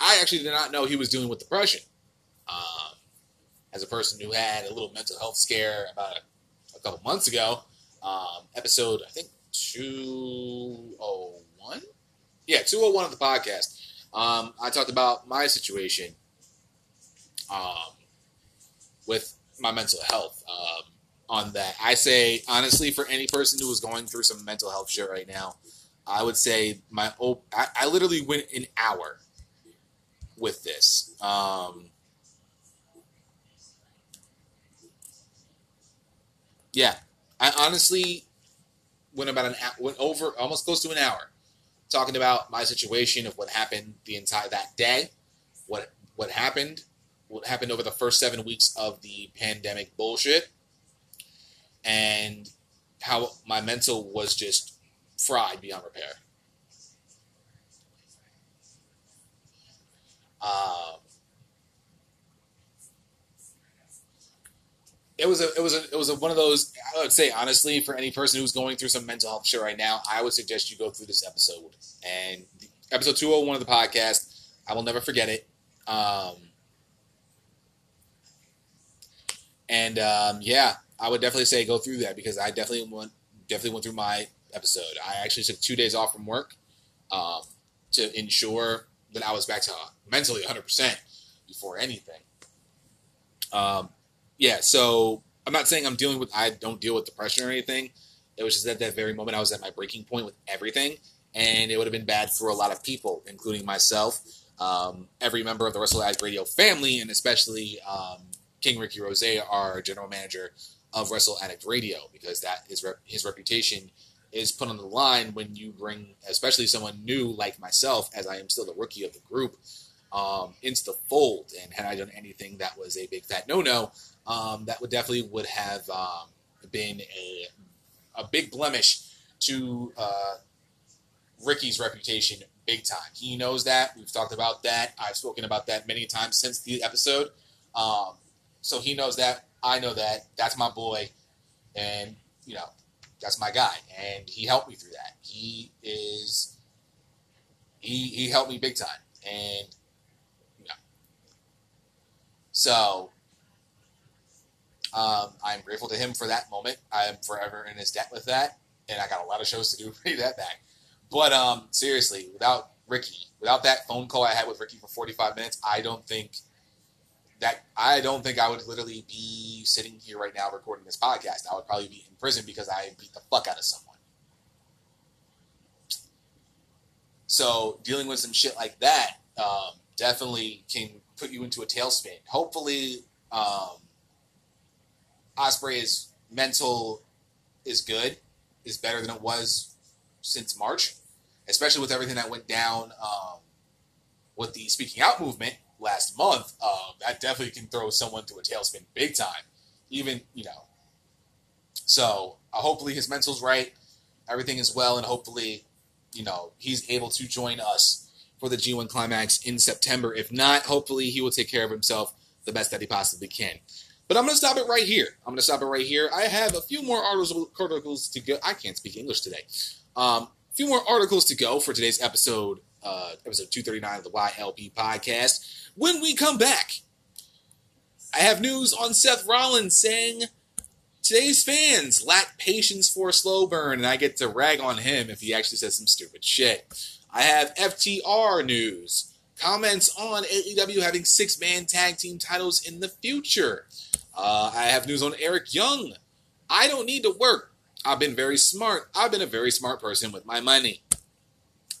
[SPEAKER 4] I actually did not know he was dealing with depression. Um, as a person who had a little mental health scare about a, a couple months ago, um, episode, I think, 201? Yeah, 201 of the podcast. Um, I talked about my situation um, with my mental health um, on that. I say, honestly, for any person who is going through some mental health shit right now, I would say my op- I, I literally went an hour with this. Um, yeah, I honestly went about an went over almost close to an hour talking about my situation of what happened the entire that day, what what happened, what happened over the first seven weeks of the pandemic bullshit, and how my mental was just fried beyond repair. Um, it was a it was a it was a, one of those I would say honestly for any person who's going through some mental health shit right now, I would suggest you go through this episode and episode two hundred one of the podcast. I will never forget it. Um, and um, yeah, I would definitely say go through that because I definitely went definitely went through my episode. I actually took two days off from work um, to ensure that I was back to mentally 100% before anything. Um, yeah, so I'm not saying I'm dealing with, I don't deal with depression or anything. It was just at that very moment I was at my breaking point with everything, and it would have been bad for a lot of people, including myself, um, every member of the Wrestle Addict Radio family, and especially um, King Ricky Rose, our general manager of Wrestle Addict Radio, because that is rep- his reputation is put on the line when you bring, especially someone new like myself, as I am still the rookie of the group, um, into the fold. And had I done anything that was a big fat no no, um, that would definitely would have um, been a a big blemish to uh, Ricky's reputation, big time. He knows that. We've talked about that. I've spoken about that many times since the episode. Um, so he knows that. I know that. That's my boy, and you know that's my guy, and he helped me through that. He is he he helped me big time, and you know, so um, I'm grateful to him for that moment. I am forever in his debt with that, and I got a lot of shows to do to pay that back. But um, seriously, without Ricky, without that phone call I had with Ricky for 45 minutes, I don't think that I don't think I would literally be sitting here right now recording this podcast. I would probably be in prison because I beat the fuck out of someone. So dealing with some shit like that um, definitely can put you into a tailspin. Hopefully, um, Ospreay's mental is good, is better than it was since March, especially with everything that went down um, with the speaking out movement last month. Uh, that definitely can throw someone to a tailspin big time. Even you know, so uh, hopefully his mental's right, everything is well, and hopefully, you know, he's able to join us for the G1 Climax in September. If not, hopefully he will take care of himself the best that he possibly can. But I'm going to stop it right here. I'm going to stop it right here. I have a few more articles to go. I can't speak English today. Um, a few more articles to go for today's episode, uh, episode 239 of the YLP podcast. When we come back, I have news on Seth Rollins saying today's fans lack patience for a slow burn, and I get to rag on him if he actually says some stupid shit. I have FTR news, comments on AEW having six man tag team titles in the future. Uh, I have news on Eric Young. I don't need to work. I've been very smart. I've been a very smart person with my money.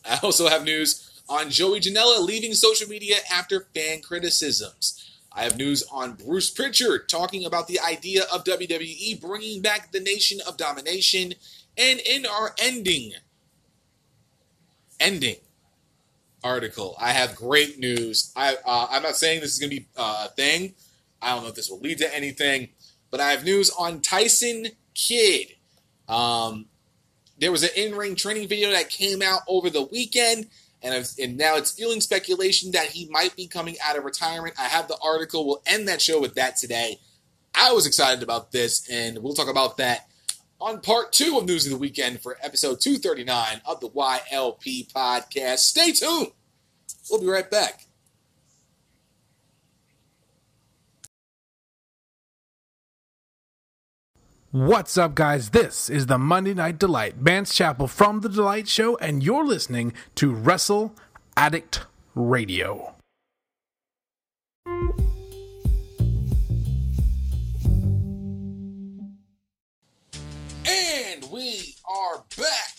[SPEAKER 4] I also have news on Joey Janela leaving social media after fan criticisms. I have news on Bruce Pritchard talking about the idea of WWE bringing back the Nation of Domination. And in our ending, ending article, I have great news. I, uh, I'm not saying this is going to be uh, a thing. I don't know if this will lead to anything, but I have news on Tyson Kidd. Um, there was an in-ring training video that came out over the weekend, and, and now it's fueling speculation that he might be coming out of retirement. I have the article. We'll end that show with that today. I was excited about this, and we'll talk about that on part two of News of the Weekend for episode 239 of the YLP podcast. Stay tuned. We'll be right back.
[SPEAKER 5] What's up, guys? This is the Monday Night Delight, Vance Chappell from The Delight Show, and you're listening to Wrestle Addict Radio.
[SPEAKER 4] And we are back.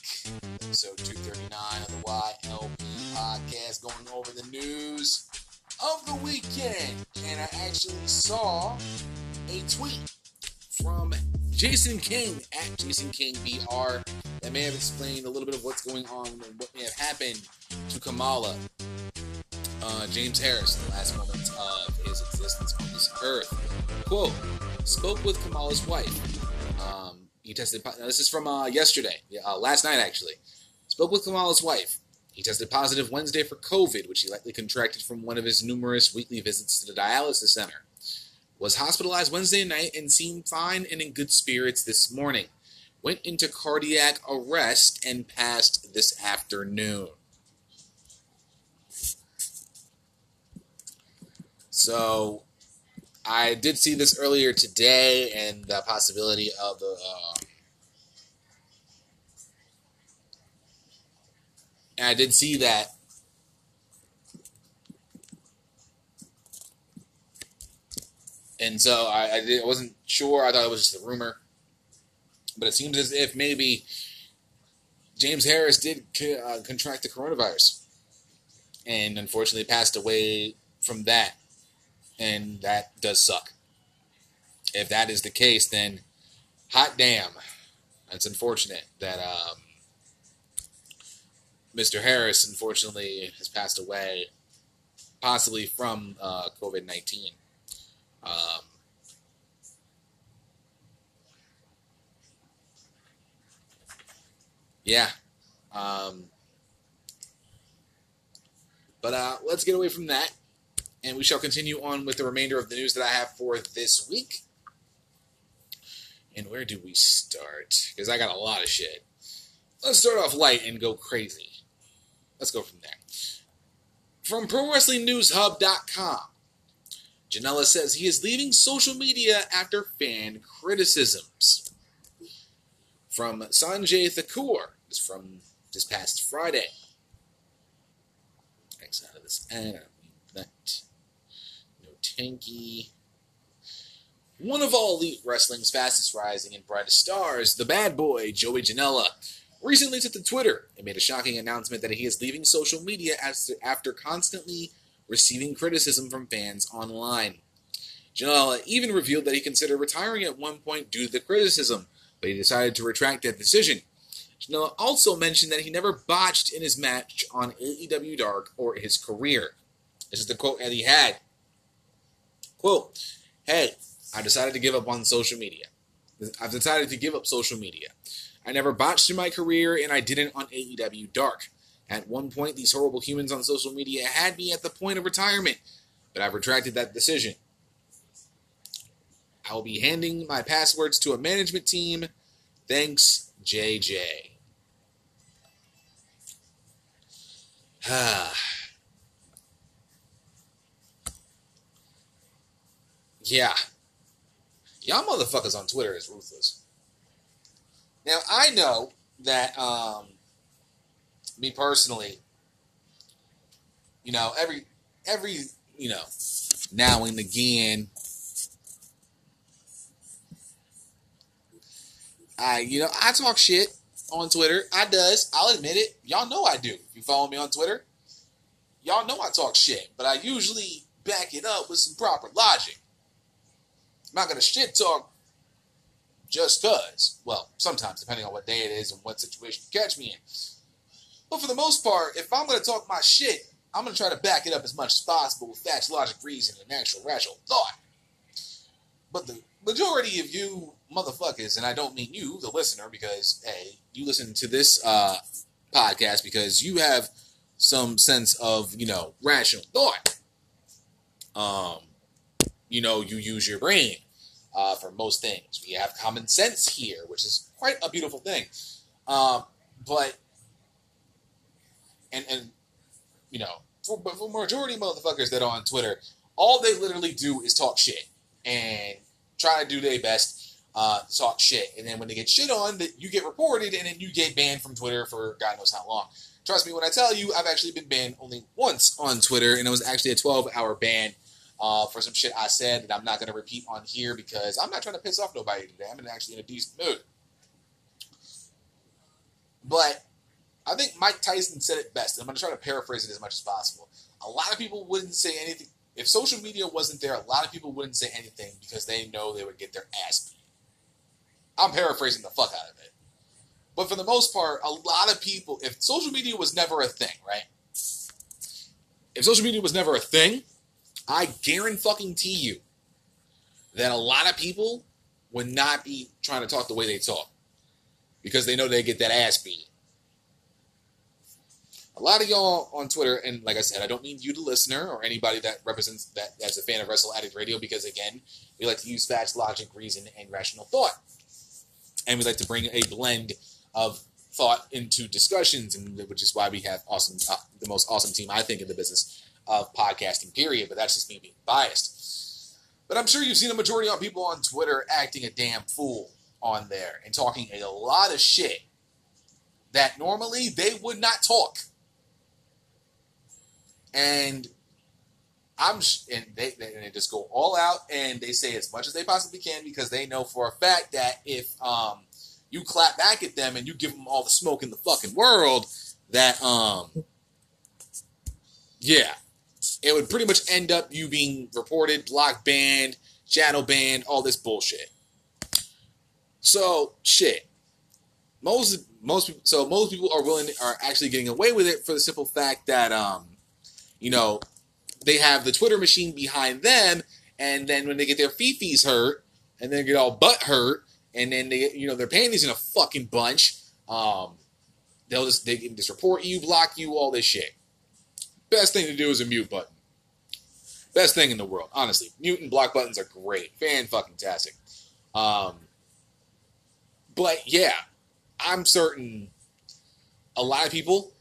[SPEAKER 4] Episode 239 of the YLP podcast, going over the news of the weekend. And I actually saw a tweet from Jason King at Jason King BR that may have explained a little bit of what's going on and what may have happened to Kamala, uh, James Harris, in the last moments of his existence on this earth. Quote, spoke with Kamala's wife. Um, he tested, now this is from uh, yesterday, uh, last night actually. Spoke with Kamala's wife. He tested positive Wednesday for COVID, which he likely contracted from one of his numerous weekly visits to the dialysis center was hospitalized Wednesday night and seemed fine and in good spirits this morning. Went into cardiac arrest and passed this afternoon. So, I did see this earlier today and the possibility of the. Uh, and I did see that And so I, I, did, I wasn't sure. I thought it was just a rumor. But it seems as if maybe James Harris did uh, contract the coronavirus and unfortunately passed away from that. And that does suck. If that is the case, then hot damn. That's unfortunate that um, Mr. Harris, unfortunately, has passed away, possibly from uh, COVID 19. Um, yeah. Um, but uh, let's get away from that, and we shall continue on with the remainder of the news that I have for this week. And where do we start? Because I got a lot of shit. Let's start off light and go crazy. Let's go from there. From ProWrestlingNewsHub.com, Janela says he is leaving social media after fan criticisms. From Sanjay Thakur, is from this past Friday. X out of this ad, that. No tanky. One of all Elite Wrestling's fastest rising and brightest stars, the bad boy, Joey Janela, recently took to Twitter and made a shocking announcement that he is leaving social media after constantly receiving criticism from fans online. Janela even revealed that he considered retiring at one point due to the criticism, but he decided to retract that decision. Janela also mentioned that he never botched in his match on AEW Dark or his career. This is the quote that he had. Quote, Hey, I decided to give up on social media. I've decided to give up social media. I never botched in my career, and I didn't on AEW Dark. At one point, these horrible humans on social media had me at the point of retirement, but I've retracted that decision. I will be handing my passwords to a management team. Thanks, JJ. yeah. Y'all motherfuckers on Twitter is ruthless. Now I know that um, me personally, you know, every every you know now and again, I you know I talk shit on Twitter. I does. I'll admit it. Y'all know I do. You follow me on Twitter, y'all know I talk shit, but I usually back it up with some proper logic. I'm not gonna shit talk just cause. Well, sometimes depending on what day it is and what situation you catch me in. But for the most part, if I'm gonna talk my shit, I'm gonna try to back it up as much as possible with facts, logic, reason, and actual rational thought. But the majority of you motherfuckers, and I don't mean you, the listener, because hey, you listen to this uh, podcast because you have some sense of you know rational thought. Um, you know, you use your brain uh, for most things. We have common sense here, which is quite a beautiful thing. Um, but and and you know, for, but for majority motherfuckers that are on Twitter, all they literally do is talk shit and try to do their best uh, talk shit. And then when they get shit on, that you get reported, and then you get banned from Twitter for God knows how long. Trust me when I tell you, I've actually been banned only once on Twitter, and it was actually a 12-hour ban uh, for some shit I said that I'm not going to repeat on here because I'm not trying to piss off nobody today. I'm actually in a decent mood. But I think Mike Tyson said it best. I'm going to try to paraphrase it as much as possible. A lot of people wouldn't say anything. If social media wasn't there, a lot of people wouldn't say anything because they know they would get their ass beat. I'm paraphrasing the fuck out of it. But for the most part, a lot of people, if social media was never a thing, right? If social media was never a thing, I guarantee you that a lot of people would not be trying to talk the way they talk because they know they get that ass beat. A lot of y'all on Twitter, and like I said, I don't mean you, the listener, or anybody that represents that as a fan of Wrestle Addict Radio, because again, we like to use facts, logic, reason, and rational thought, and we like to bring a blend of thought into discussions, and which is why we have awesome, uh, the most awesome team I think in the business of podcasting, period. But that's just me being biased. But I'm sure you've seen a majority of people on Twitter acting a damn fool on there and talking a lot of shit that normally they would not talk. And I'm and they, they and they just go all out and they say as much as they possibly can because they know for a fact that if um you clap back at them and you give them all the smoke in the fucking world, that um yeah, it would pretty much end up you being reported, blocked, banned, shadow banned, all this bullshit. So shit. Most most people so most people are willing are actually getting away with it for the simple fact that um you know they have the Twitter machine behind them, and then when they get their fifis hurt, and then get all butt hurt, and then they you know their panties in a fucking bunch, um, they'll just they can just report you, block you, all this shit. Best thing to do is a mute button. Best thing in the world, honestly. Mute and block buttons are great, fan fucking tastic. Um, but yeah, I'm certain a lot of people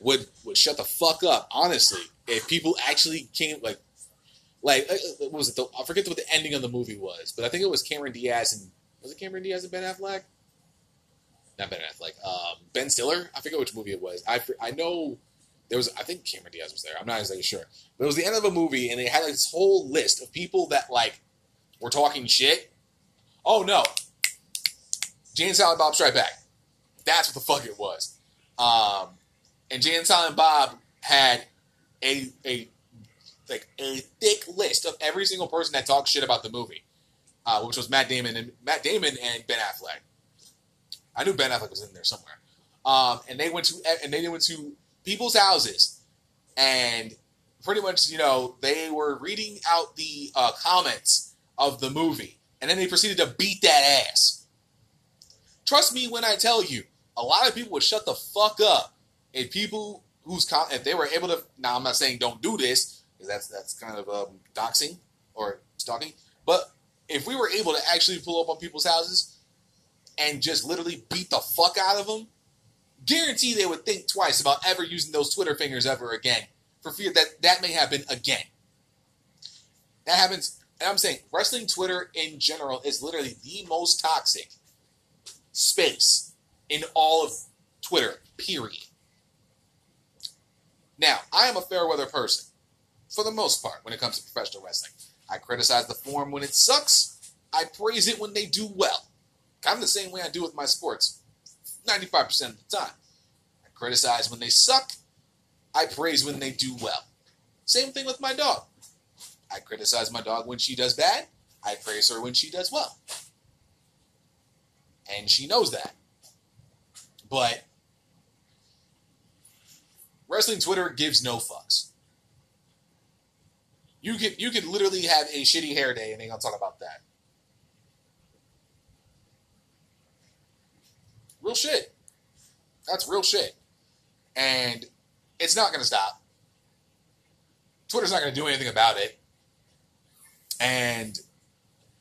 [SPEAKER 4] would would shut the fuck up. Honestly, if people actually came like like uh, uh, what was it? The, I forget what the ending of the movie was, but I think it was Cameron Diaz and was it Cameron Diaz and Ben Affleck? Not Ben Affleck. Um, ben Stiller. I forget which movie it was. I I know there was. I think Cameron Diaz was there. I'm not exactly sure, but it was the end of a movie, and they had like, this whole list of people that like were talking shit. Oh no, Jay and Silent Bob Strike Back. That's what the fuck it was. Um, and Jay and Silent Bob had a a like a thick list of every single person that talked shit about the movie, uh, which was Matt Damon and Matt Damon and Ben Affleck. I knew Ben Affleck was in there somewhere. Um, and they went to and they went to people's houses, and pretty much you know they were reading out the uh, comments of the movie, and then they proceeded to beat that ass. Trust me when I tell you, a lot of people would shut the fuck up if people who's if they were able to. Now I'm not saying don't do this because that's that's kind of um, doxing or stalking, but if we were able to actually pull up on people's houses and just literally beat the fuck out of them, guarantee they would think twice about ever using those Twitter fingers ever again for fear that that may happen again. That happens, and I'm saying wrestling Twitter in general is literally the most toxic space in all of Twitter, period. Now, I am a fair weather person, for the most part, when it comes to professional wrestling. I criticize the form when it sucks, I praise it when they do well. Kind of the same way I do with my sports, 95% of the time. I criticize when they suck, I praise when they do well. Same thing with my dog. I criticize my dog when she does bad, I praise her when she does well. And she knows that. But wrestling Twitter gives no fucks. You could you could literally have a shitty hair day and they gonna talk about that. Real shit. That's real shit. And it's not gonna stop. Twitter's not gonna do anything about it. And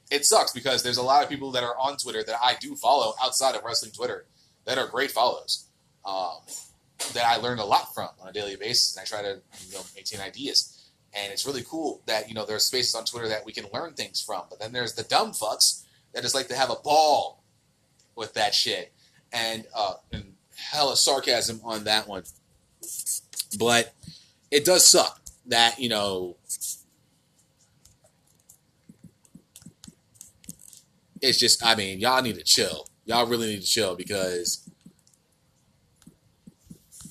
[SPEAKER 4] it sucks because there's a lot of people that are on Twitter that I do follow outside of wrestling Twitter that are great follows. Um, that I learn a lot from on a daily basis, and I try to you know maintain ideas. And it's really cool that you know there's spaces on Twitter that we can learn things from. But then there's the dumb fucks that just like to have a ball with that shit, and uh, and hella sarcasm on that one. But it does suck that you know it's just I mean y'all need to chill. Y'all really need to chill because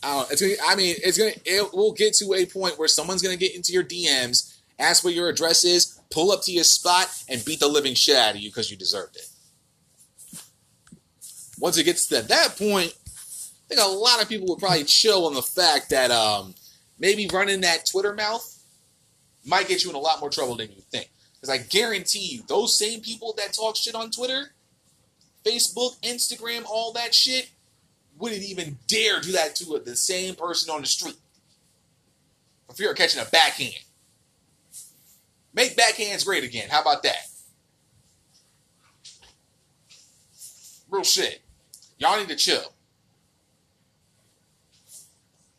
[SPEAKER 4] I don't. It's gonna. I mean, it's gonna. It will get to a point where someone's gonna get into your DMs, ask what your address is, pull up to your spot, and beat the living shit out of you because you deserved it. Once it gets to that point, I think a lot of people would probably chill on the fact that um, maybe running that Twitter mouth might get you in a lot more trouble than you think. Because I guarantee you, those same people that talk shit on Twitter, Facebook, Instagram, all that shit, wouldn't even dare do that to the same person on the street for fear of catching a backhand. Make backhands great again. How about that? Real shit. Y'all need to chill.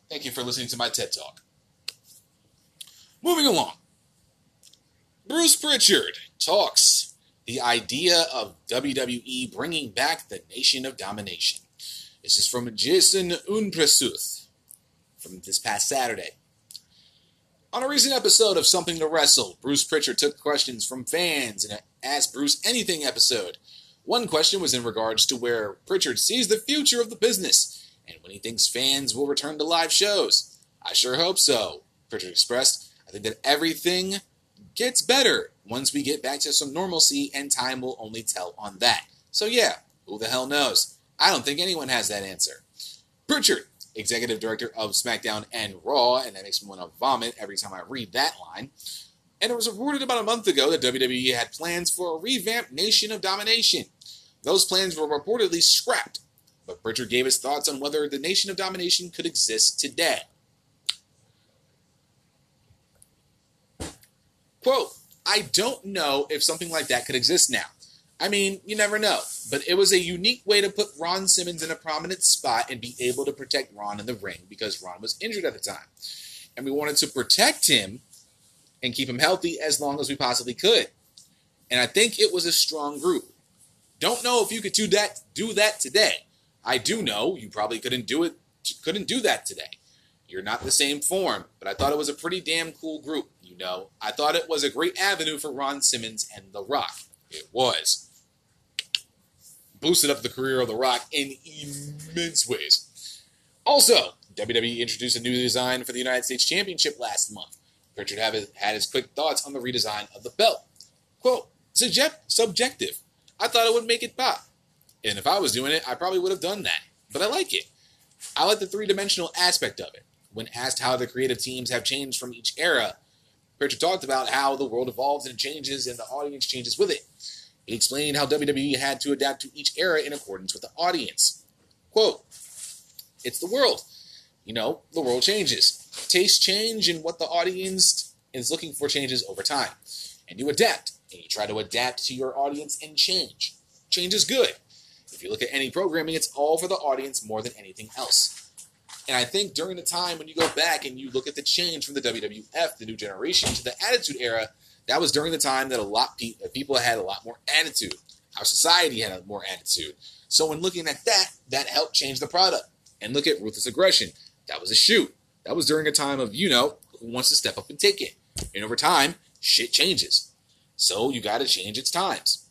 [SPEAKER 4] Thank you for listening to my TED Talk. Moving along. Bruce Pritchard talks the idea of WWE bringing back the Nation of Domination. This is from Jason Unpresuth from this past Saturday. On a recent episode of Something to Wrestle, Bruce Pritchard took questions from fans in an Ask Bruce Anything episode. One question was in regards to where Pritchard sees the future of the business and when he thinks fans will return to live shows. I sure hope so, Pritchard expressed. I think that everything gets better once we get back to some normalcy, and time will only tell on that. So, yeah, who the hell knows? I don't think anyone has that answer. Pritchard, executive director of SmackDown and Raw, and that makes me want to vomit every time I read that line. And it was reported about a month ago that WWE had plans for a revamped Nation of Domination. Those plans were reportedly scrapped, but Pritchard gave his thoughts on whether the Nation of Domination could exist today. Quote, I don't know if something like that could exist now. I mean, you never know. But it was a unique way to put Ron Simmons in a prominent spot and be able to protect Ron in the ring because Ron was injured at the time. And we wanted to protect him and keep him healthy as long as we possibly could. And I think it was a strong group. Don't know if you could do that do that today. I do know you probably couldn't do it couldn't do that today. You're not the same form, but I thought it was a pretty damn cool group, you know. I thought it was a great avenue for Ron Simmons and The Rock. It was boosted up the career of The Rock in immense ways. Also, WWE introduced a new design for the United States Championship last month. Pritchard had his, quick thoughts on the redesign of the belt. Quote, subjective. I thought it would make it pop. And if I was doing it, I probably would have done that. But I like it. I like the three dimensional aspect of it. When asked how the creative teams have changed from each era, Pritchard talked about how the world evolves and changes and the audience changes with it. He explained how WWE had to adapt to each era in accordance with the audience. Quote, It's the world. You know, the world changes. Tastes change, and what the audience is looking for changes over time. And you adapt, and you try to adapt to your audience and change. Change is good. If you look at any programming, it's all for the audience more than anything else. And I think during the time when you go back and you look at the change from the WWF, the new generation, to the Attitude Era, that was during the time that a lot of people had a lot more attitude. Our society had a more attitude. So when looking at that, that helped change the product. And look at ruthless aggression. That was a shoot. That was during a time of, you know, who wants to step up and take it. And over time, shit changes. So you got to change its times.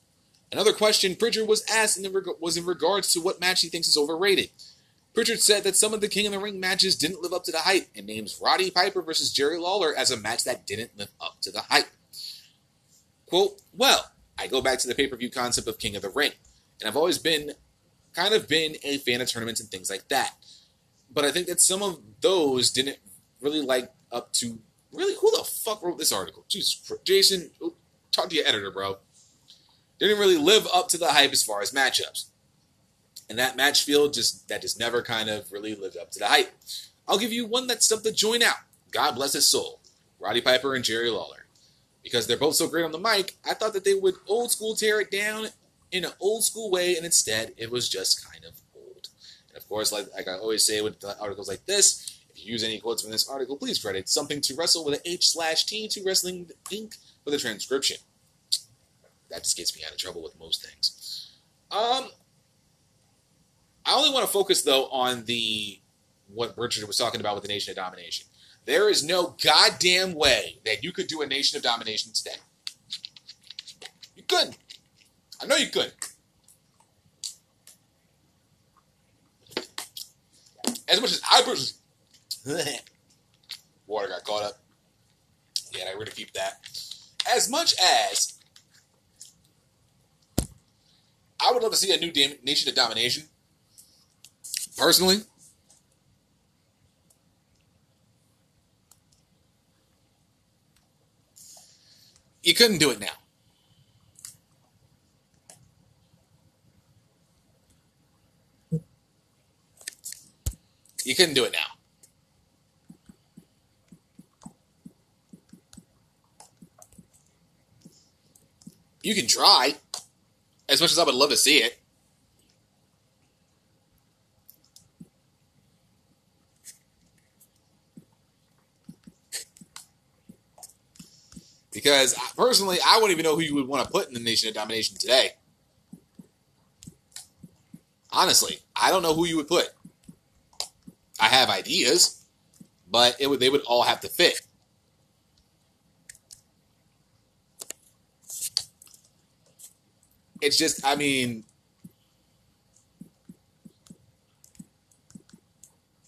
[SPEAKER 4] Another question Pritchard was asked in reg- was in regards to what match he thinks is overrated. Pritchard said that some of the King of the Ring matches didn't live up to the hype and names Roddy Piper versus Jerry Lawler as a match that didn't live up to the hype. Quote, well, I go back to the pay per view concept of King of the Ring, and I've always been kind of been a fan of tournaments and things like that. But I think that some of those didn't really like up to really who the fuck wrote this article? Jesus. Jason, talk to your editor, bro. Didn't really live up to the hype as far as matchups, and that match field just that just never kind of really lived up to the hype. I'll give you one that stumped the joint out. God bless his soul, Roddy Piper and Jerry Lawler because they're both so great on the mic, I thought that they would old school tear it down in an old school way, and instead it was just kind of old. And of course, like, like I always say with articles like this, if you use any quotes from this article, please credit something to wrestle with an H slash T to Wrestling Inc. for the transcription. That just gets me out of trouble with most things. Um, I only want to focus though on the what Pritchard was talking about with the Nation of Domination. There is no goddamn way that you could do a Nation of Domination today. You couldn't. I know you couldn't. As much as I personally. Water got caught up. Yeah, I really keep that. As much as I would love to see a new Nation of Domination, personally, You couldn't do it now. You couldn't do it now. You can try, as much as I would love to see it. Because personally, I wouldn't even know who you would want to put in the Nation of Domination today. Honestly, I don't know who you would put. I have ideas, but it would they would all have to fit. It's just, I mean,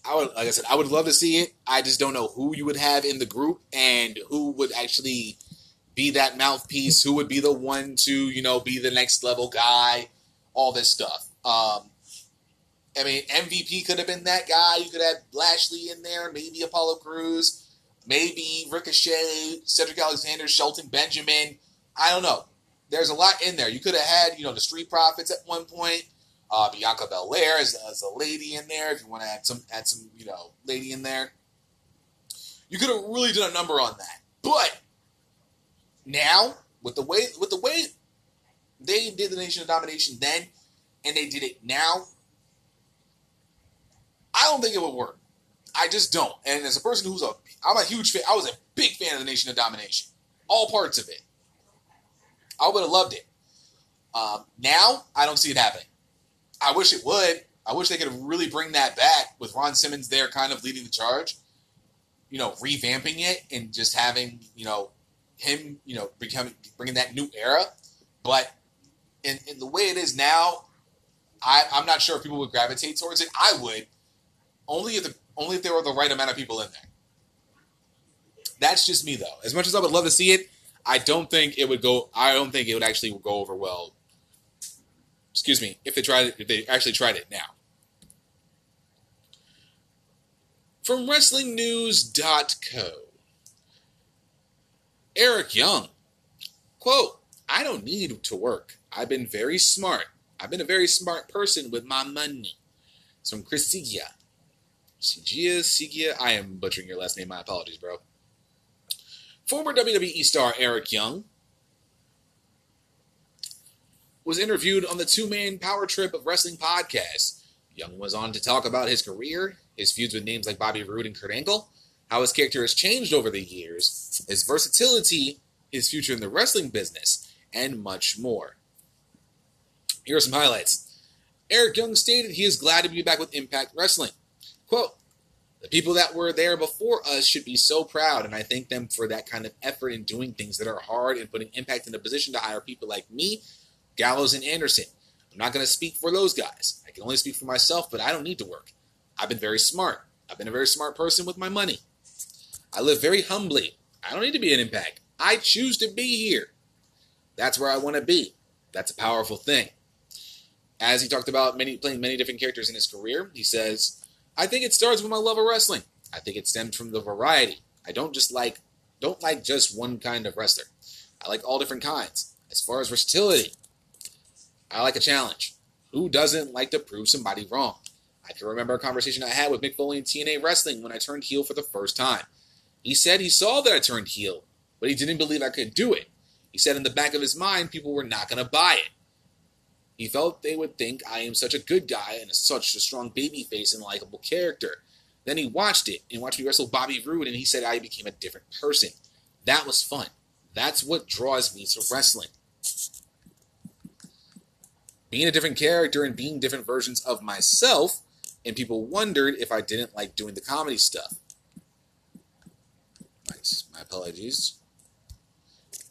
[SPEAKER 4] I would, like I said, I would love to see it. I just don't know who you would have in the group and who would actually be that mouthpiece, who would be the one to, you know, be the next level guy, all this stuff. Um, I mean, MVP could have been that guy. You could have Lashley in there, maybe Apollo Crews, maybe Ricochet, Cedric Alexander, Shelton Benjamin. I don't know. There's a lot in there. You could have had, you know, the Street Profits at one point. Uh, Bianca Belair as, as a lady in there. If you want to add some, add some, you know, lady in there. You could have really done a number on that. But now, with the way, with the way they did the Nation of Domination then, and they did it now, I don't think it would work. I just don't. And as a person who's a, I'm a huge fan. I was a big fan of the Nation of Domination, all parts of it. I would have loved it. Um, now I don't see it happening. I wish it would. I wish they could really bring that back with Ron Simmons there, kind of leading the charge. You know, revamping it and just having you know him, you know, becoming bringing that new era. But in, in the way it is now, I, I'm not sure if people would gravitate towards it. I would only if the only if there were the right amount of people in there. That's just me though. As much as I would love to see it, I don't think it would go. I don't think it would actually go over well. Excuse me. If they tried it, if they actually tried it now. From WrestlingNews.co, Eric Young, quote: "I don't need to work. I've been very smart. I've been a very smart person with my money." It's from Chris Sigia. Sigia, Sigia. I am butchering your last name. My apologies, bro. Former WWE star Eric Young was interviewed on the two man power trip of wrestling podcast. Young was on to talk about his career, his feuds with names like Bobby Roode and Kurt Angle, how his character has changed over the years, his versatility, his future in the wrestling business, and much more. Here are some highlights. Eric Young stated he is glad to be back with Impact Wrestling. Quote, the people that were there before us should be so proud, and I thank them for that kind of effort in doing things that are hard and putting Impact in a position to hire people like me, Gallows, and Anderson. I'm not going to speak for those guys. I can only speak for myself, but I don't need to work. I've been very smart. I've been a very smart person with my money. I live very humbly. I don't need to be an Impact. I choose to be here. That's where I want to be. That's a powerful thing. As he talked about many playing many different characters in his career, he says, I think it starts with my love of wrestling. I think it stems from the variety. I don't just like don't like just one kind of wrestler. I like all different kinds. As far as versatility, I like a challenge. Who doesn't like to prove somebody wrong? I can remember a conversation I had with Mick Foley in TNA Wrestling when I turned heel for the first time. He said he saw that I turned heel, but he didn't believe I could do it. He said in the back of his mind, people were not going to buy it. He felt they would think I am such a good guy and such a strong baby face and likable character. Then he watched it and watched me wrestle Bobby Roode, and he said I became a different person. That was fun. That's what draws me to wrestling. Being a different character and being different versions of myself, and people wondered if I didn't like doing the comedy stuff. My apologies.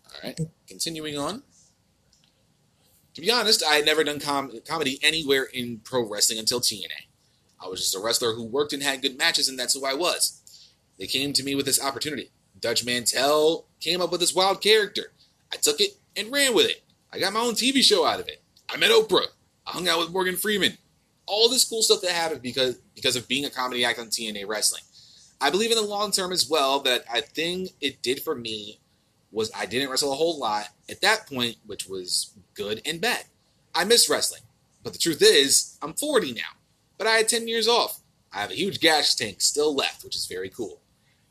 [SPEAKER 4] All right, continuing on. To be honest, I had never done com- comedy anywhere in pro wrestling until TNA. I was just a wrestler who worked and had good matches, and that's who I was. They came to me with this opportunity. Dutch Mantell came up with this wild character. I took it and ran with it. I got my own TV show out of it. I met Oprah. I hung out with Morgan Freeman. All this cool stuff that happened because because of being a comedy act on TNA wrestling. I believe in the long term as well that I think it did for me was I didn't wrestle a whole lot at that point, which was good and bad. I miss wrestling. But the truth is, I'm 40 now. But I had 10 years off. I have a huge gas tank still left, which is very cool.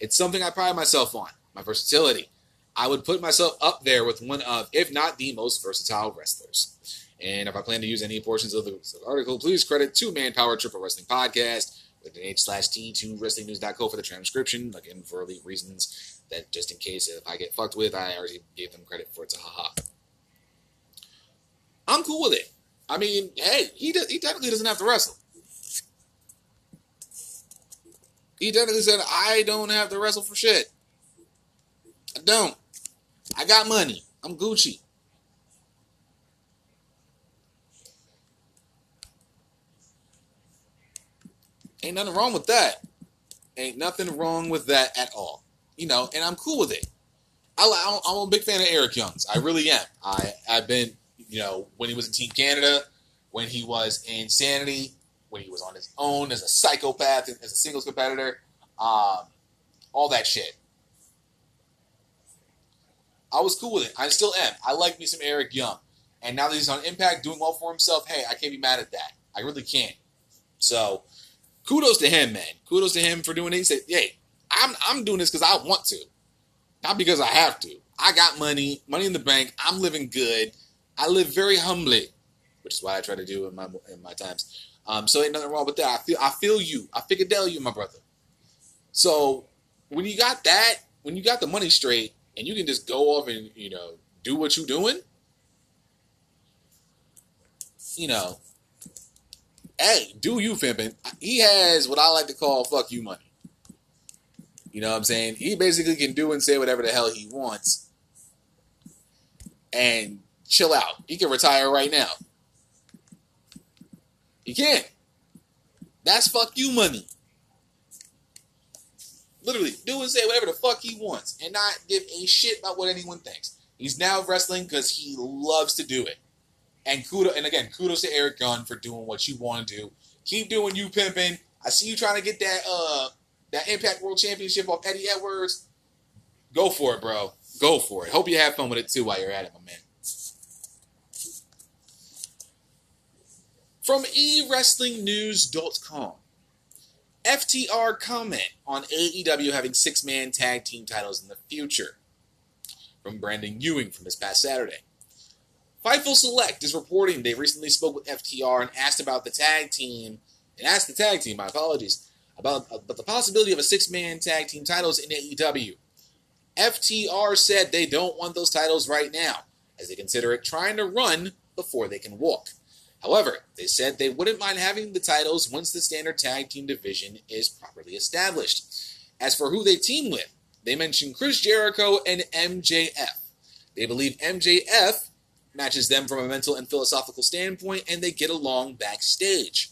[SPEAKER 4] It's something I pride myself on, my versatility. I would put myself up there with one of, if not the most versatile wrestlers. And if I plan to use any portions of the article, please credit Two Man Power Trip of Wrestling Podcast H slash T to WrestlingNews.co for the transcription. Again, for the reasons that just in case if I get fucked with, I already gave them credit for it. So haha. I'm cool with it. I mean, hey, he does, he technically doesn't have to wrestle. He technically said, I don't have to wrestle for shit. I don't. I got money. I'm Gucci. Ain't nothing wrong with that. Ain't nothing wrong with that at all. You know, and I'm cool with it. I, I'm a big fan of Eric Young's. I really am. I I've been, you know, when he was in Team Canada, when he was in Sanity, when he was on his own as a psychopath, as a singles competitor, um, all that shit. I was cool with it. I still am. I like me some Eric Young. And now that he's on Impact doing well for himself, hey, I can't be mad at that. I really can't. So kudos to him, man. Kudos to him for doing it. He said, hey, I'm I'm doing this because I want to. Not because I have to. I got money, money in the bank. I'm living good. I live very humbly, which is what I try to do in my in my times. Um, so ain't nothing wrong with that. I feel I feel you. I figure you, my brother. So when you got that, when you got the money straight, and you can just go off and you know do what you're doing, you know, hey, do you, Fimpin? He has what I like to call fuck you money. You know what I'm saying? He basically can do and say whatever the hell he wants and chill out. He can retire right now. He can. That's fuck you money. Literally, do and say whatever the fuck he wants and not give a shit about what anyone thinks. He's now wrestling because he loves to do it. And kudos, and again, kudos to Eric Gunn for doing what you want to do. Keep doing you pimping. I see you trying to get that uh that Impact World Championship off Eddie Edwards. Go for it, bro. Go for it. Hope you have fun with it too while you're at it, my man. From eWrestlingNews.com. FTR comment on AEW having six man tag team titles in the future. From Brandon Ewing from this past Saturday. Fightful Select is reporting they recently spoke with FTR and asked about the tag team, and asked the tag team, my apologies, about, about the possibility of a six man tag team titles in AEW. FTR said they don't want those titles right now, as they consider it trying to run before they can walk. However, they said they wouldn't mind having the titles once the standard tag team division is properly established. As for who they team with, they mentioned Chris Jericho and MJF. They believe MJF matches them from a mental and philosophical standpoint, and they get along backstage.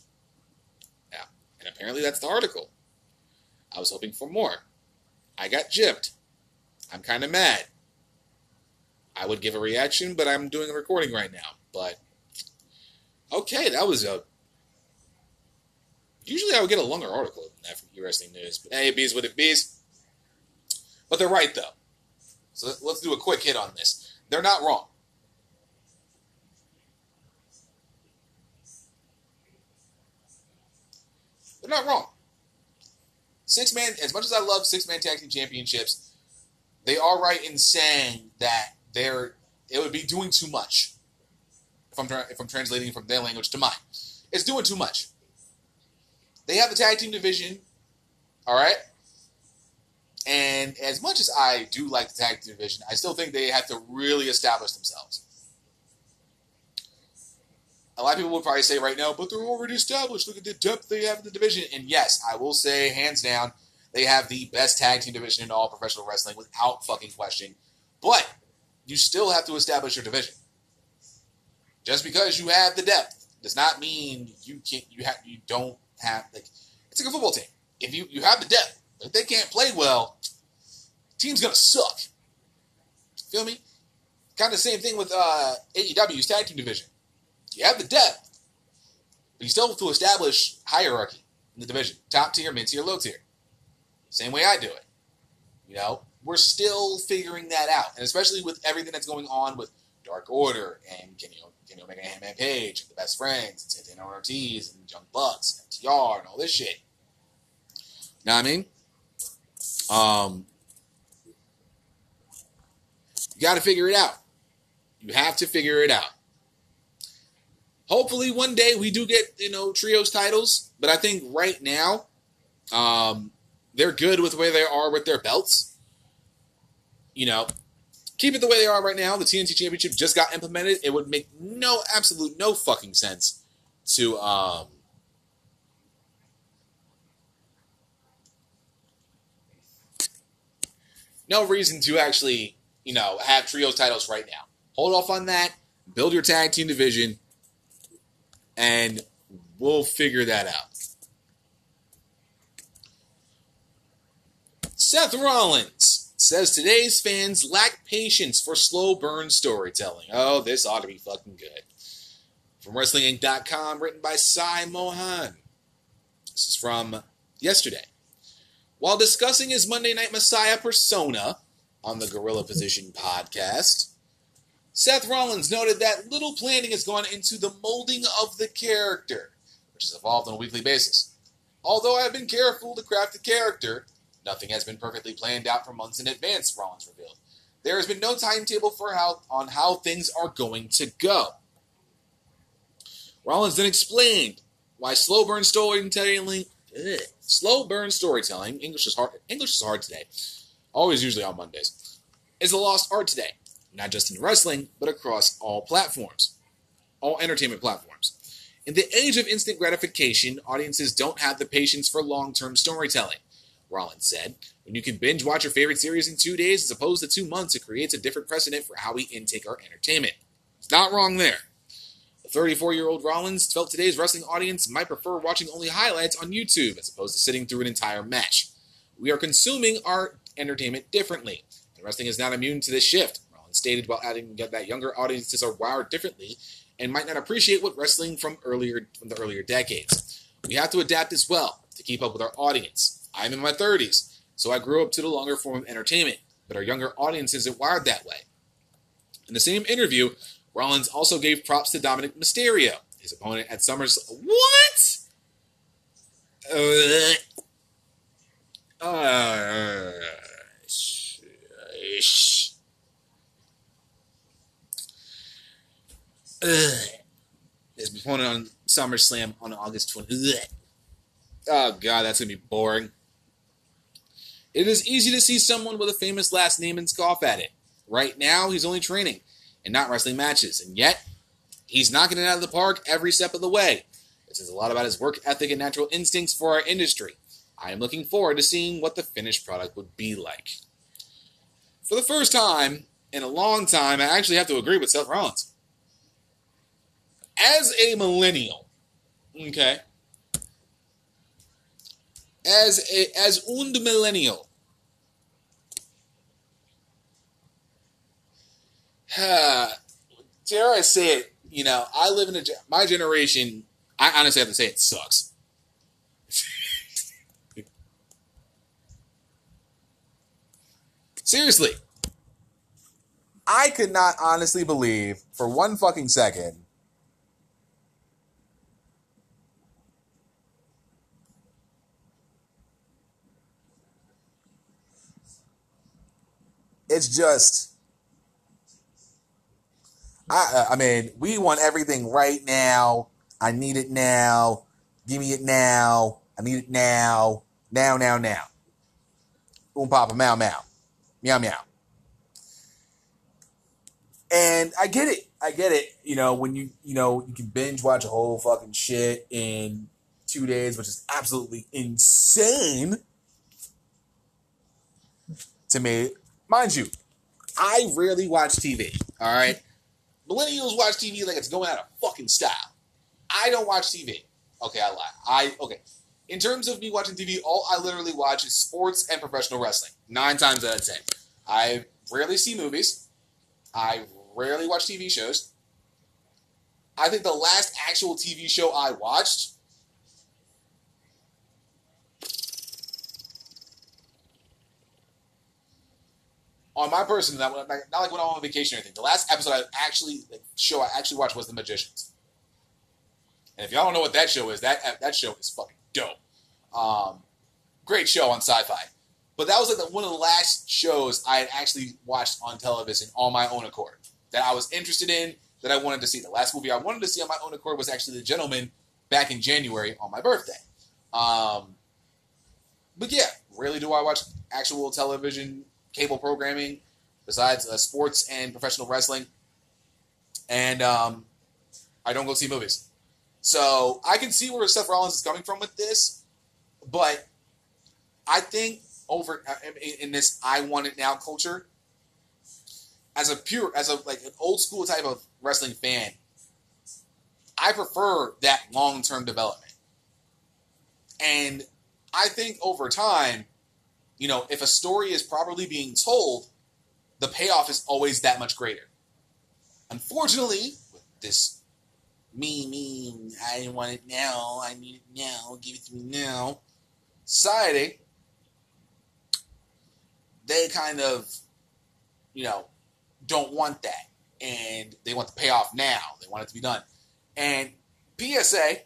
[SPEAKER 4] Yeah, and apparently that's the article. I was hoping for more. I got gypped. I'm kind of mad. I would give a reaction, but I'm doing a recording right now. But Okay, that was a. Usually I would get a longer article than that from Wrestling News, but hey, it bees what it bees. But they're right though. So let's do a quick hit on this. They're not wrong. They're not wrong. Six man, as much as I love six man tag team championships, they are right in saying that they're it would be doing too much if I'm, tra- if I'm translating from their language to mine. It's doing too much. They have the tag team division, all right? And as much as I do like the tag team division, I still think they have to really establish themselves. A lot of people would probably say right now, but they're already established. Look at the depth they have in the division. And yes, I will say, hands down, they have the best tag team division in all professional wrestling without fucking question. But you still have to establish your division. Just because you have the depth does not mean you can't. You have. You don't have like. It's like a football team. If you you have the depth, if they can't play well, team's gonna suck. Feel me? Kind of the same thing with uh, AEW's tag team division. You have the depth, but you still have to establish hierarchy in the division: top tier, mid tier, low tier. Same way I do it. You know, we're still figuring that out, and especially with everything that's going on with Dark Order and Kenny Kenny Omega and Hangman Page, and the best friends, and Santana Ortiz, and Young Bucks, and TR, and all this shit. You know what I mean? Um, you got to figure it out. You have to figure it out. Hopefully, one day we do get you know trios titles, but I think right now, um, they're good with where they are with their belts. You know, keep it the way they are right now. The TNT Championship just got implemented. It would make no absolute no fucking sense to um no reason to actually, you know, have trios titles right now. Hold off on that. Build your tag team division and we'll figure that out. Seth Rollins says today's fans lack patience for slow burn storytelling. Oh, this ought to be fucking good. From WrestlingInc.com, written by Sai Mohan. This is from yesterday. While discussing his Monday Night Messiah persona on the Gorilla Position podcast, Seth Rollins noted that little planning has gone into the molding of the character, which has evolved on a weekly basis. Although I have been careful to craft the character, nothing has been perfectly planned out for months in advance, Rollins revealed. There has been no timetable for how on how things are going to go. Rollins then explained why slow burn storytelling ugh, slow burn storytelling, English is hard English is hard today. Always usually on Mondays. Is a lost art today not just in wrestling, but across all platforms, all entertainment platforms. In the age of instant gratification, audiences don't have the patience for long term storytelling. Rollins said, When you can binge watch your favorite series in two days as opposed to two months, it creates a different precedent for how we intake our entertainment. It's not wrong there. The 34 year old Rollins felt today's wrestling audience might prefer watching only highlights on YouTube as opposed to sitting through an entire match. We are consuming our entertainment differently, and wrestling is not immune to this shift stated while adding that younger audiences are wired differently and might not appreciate what wrestling from earlier from the earlier decades. We have to adapt as well to keep up with our audience. I'm in my 30s, so I grew up to the longer form of entertainment, but our younger audience isn't wired that way. In the same interview, Rollins also gave props to Dominik Mysterio, his opponent at Summers. What? Uh, uh, sh- sh- Ugh. His opponent on SummerSlam on August 20th. Oh, God, that's going to be boring. It is easy to see someone with a famous last name and scoff at it. Right now, he's only training and not wrestling matches, and yet he's knocking it out of the park every step of the way. It says a lot about his work ethic and natural instincts for our industry. I am looking forward to seeing what the finished product would be like. For the first time in a long time, I actually have to agree with Seth Rollins as a millennial, okay, as a as un millennial, dare I say it? You know, I live in a my generation. I honestly have to say it sucks. Seriously, I could not honestly believe for one fucking second it's just I uh, I mean, we want everything right now. I need it now. Give me it now. I need it now. Now, now, now. Boom papa meow meow. Meow meow. And I get it. I get it. You know, when you you know, you can binge watch a whole fucking shit in two days, which is absolutely insane to me. Mind you, I rarely watch TV. All right, millennials watch TV like it's going out of fucking style. I don't watch TV. Okay, I lie. I okay. In terms of me watching TV, all I literally watch is sports and professional wrestling. Nine times out of ten, I rarely see movies. I rarely watch TV shows. I think the last actual TV show I watched on my person, not, not like when I'm on vacation or anything. The last episode I actually like, show I actually watched was The Magicians. And if y'all don't know what that show is, that that show is fucking dope. Um, great show on Syfy. But that was like the, one of the last shows I had actually watched on television on my own accord that I was interested in that I wanted to see. The last movie I wanted to see on my own accord was actually The Gentlemen back in January on my birthday. Um, but yeah, rarely do I watch actual television cable programming besides uh, sports and professional wrestling. And um, I don't go see movies. So I can see where Seth Rollins is coming from with this, but I think over uh, in this I want it now culture, as a pure, as a like an old school type of wrestling fan, I prefer that long term development. And I think over time, You know, if a story is properly being told, the payoff is always that much greater. Unfortunately, with this me, me, I want it now, I need it now, give it to me now society, they kind of, you know, don't want that. And they want the payoff now. They want it to be done. And PSA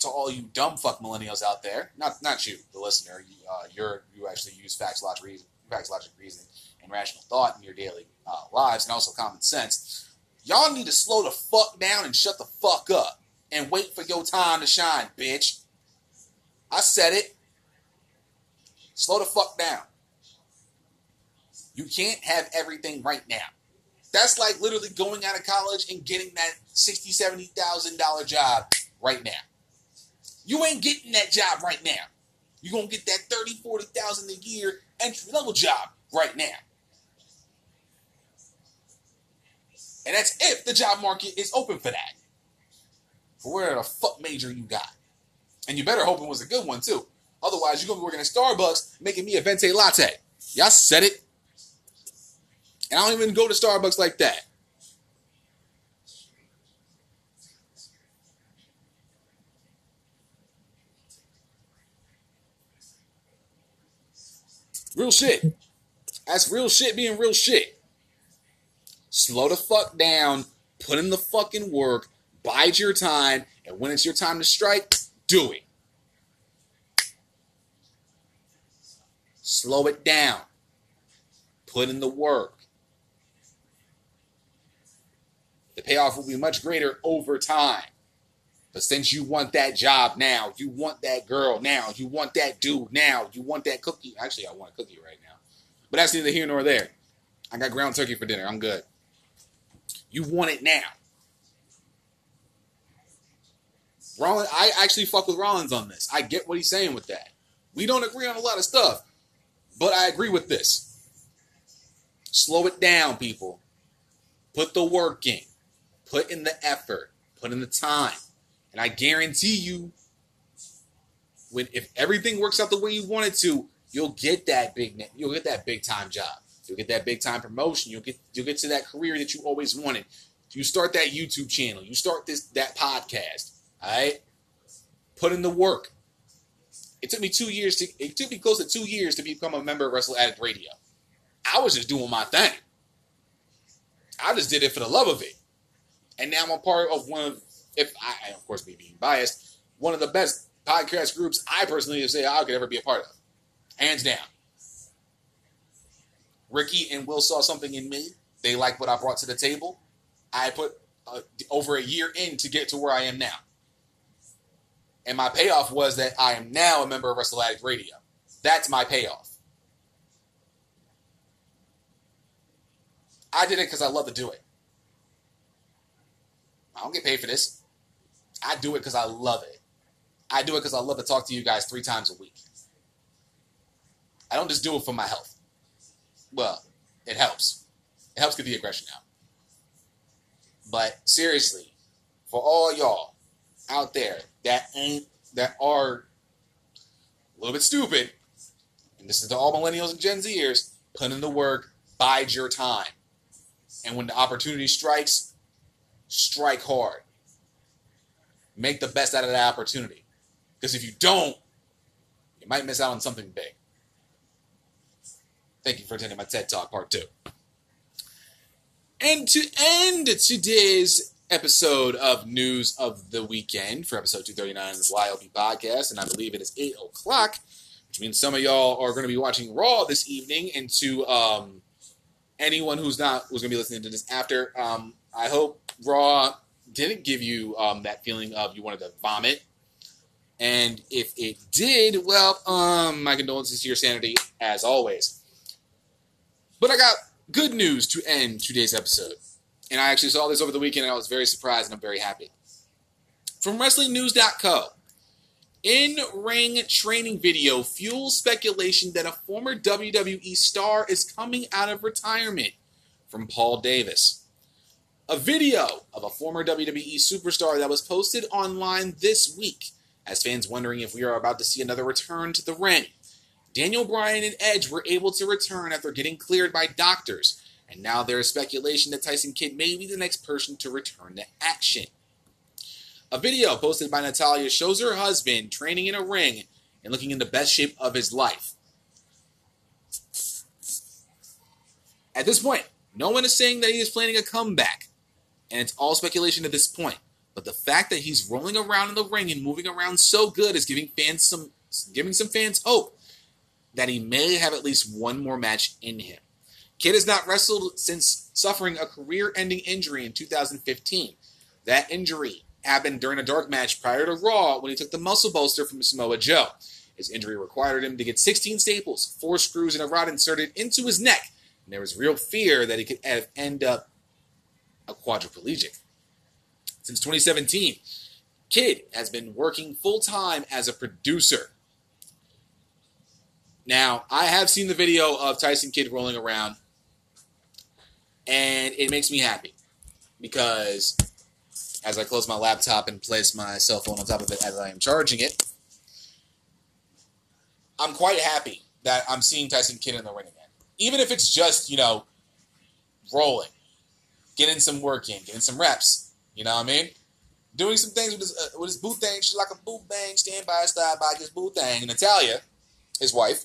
[SPEAKER 4] to all you dumb fuck millennials out there, not not you, the listener, you, uh, you're you actually use facts, logic, reason, facts, logic, reasoning, and rational thought in your daily uh, lives, and also common sense. Y'all need to slow the fuck down and shut the fuck up and wait for your time to shine, bitch. I said it. Slow the fuck down. You can't have everything right now. That's like literally going out of college and getting that sixty, seventy thousand dollar job right now. You ain't getting that job right now. You're gonna get that thirty, forty thousand a year entry level job right now. And that's if the job market is open for that. For where the fuck major you got. And you better hope it was a good one too. Otherwise, you're gonna be working at Starbucks making me a venti latte. Y'all said it. And I don't even go to Starbucks like that. Real shit. That's real shit being real shit. Slow the fuck down, put in the fucking work, bide your time, and when it's your time to strike, do it. Slow it down. Put in the work. The payoff will be much greater over time. But since you want that job now, you want that girl now, you want that dude now, you want that cookie. Actually, I want a cookie right now. But that's neither here nor there. I got ground turkey for dinner. I'm good. You want it now. Rollins, I actually fuck with Rollins on this. I get what he's saying with that. We don't agree on a lot of stuff, but I agree with this. Slow it down, people. Put the work in. Put in the effort. Put in the time. And I guarantee you, when if everything works out the way you want it to, you'll get that big you'll get that big time job. You'll get that big time promotion. You'll get you'll get to that career that you always wanted. You start that YouTube channel. You start this that podcast. All right. Put in the work. It took me two years to. It took me close to two years to become a member of Wrestle Addict Radio. I was just doing my thing. I just did it for the love of it, and now I'm a part of one of, if I, of course, me being biased, one of the best podcast groups I personally would say I could ever be a part of, hands down. Ricky and Will saw something in me. They liked what I brought to the table. I put uh, over a year in to get to where I am now. And my payoff was that I am now a member of Wrestle Addict Radio. That's my payoff. I did it because I love to do it. I don't get paid for this. I do it because I love it. I do it because I love to talk to you guys three times a week. I don't just do it for my health. Well, it helps. It helps get the aggression out. But seriously, for all y'all out there that ain't that are a little bit stupid, and this is to all millennials and Gen Zers, put in the work, bide your time. And when the opportunity strikes, strike hard. Make the best out of that opportunity. Because if you don't, you might miss out on something big. Thank you for attending my TED Talk Part 2. And to end today's episode of News of the Weekend for episode 239 of the YLP podcast, and I believe it is 8 o'clock, which means some of y'all are going to be watching Raw this evening. And to um, anyone who's not, who's going to be listening to this after, um, I hope Raw didn't give you um, that feeling of you wanted to vomit. And if it did, well, um, my condolences to your sanity as always. But I got good news to end today's episode. And I actually saw this over the weekend and I was very surprised and I'm very happy. From WrestlingNews.co, in ring training video fuels speculation that a former WWE star is coming out of retirement from Paul Davis. A video of a former WWE superstar that was posted online this week as fans wondering if we are about to see another return to the ring. Daniel Bryan and Edge were able to return after getting cleared by doctors, and now there is speculation that Tyson Kidd may be the next person to return to action. A video posted by Natalya shows her husband training in a ring and looking in the best shape of his life. At this point, no one is saying that he is planning a comeback, and it's all speculation at this point. But the fact that he's rolling around in the ring and moving around so good is giving fans some giving some fans hope that he may have at least one more match in him. Kidd has not wrestled since suffering a career-ending injury in 2015. That injury happened during a dark match prior to Raw when he took the muscle buster from Samoa Joe. His injury required him to get 16 staples, four screws, and a rod inserted into his neck, and there was real fear that he could end up a quadriplegic. Since 2017, Kidd has been working full time as a producer. Now, I have seen the video of Tyson Kidd rolling around, and it makes me happy because as I close my laptop and place my cell phone on top of it as I am charging it, I'm quite happy that I'm seeing Tyson Kidd in the ring again. Even if it's just, you know, rolling, getting some work in, getting some reps. You know what I mean? Doing some things with his, uh, with his boot thing. She's like a boot bang, stand by, style by, this boot thing. Natalya, his wife,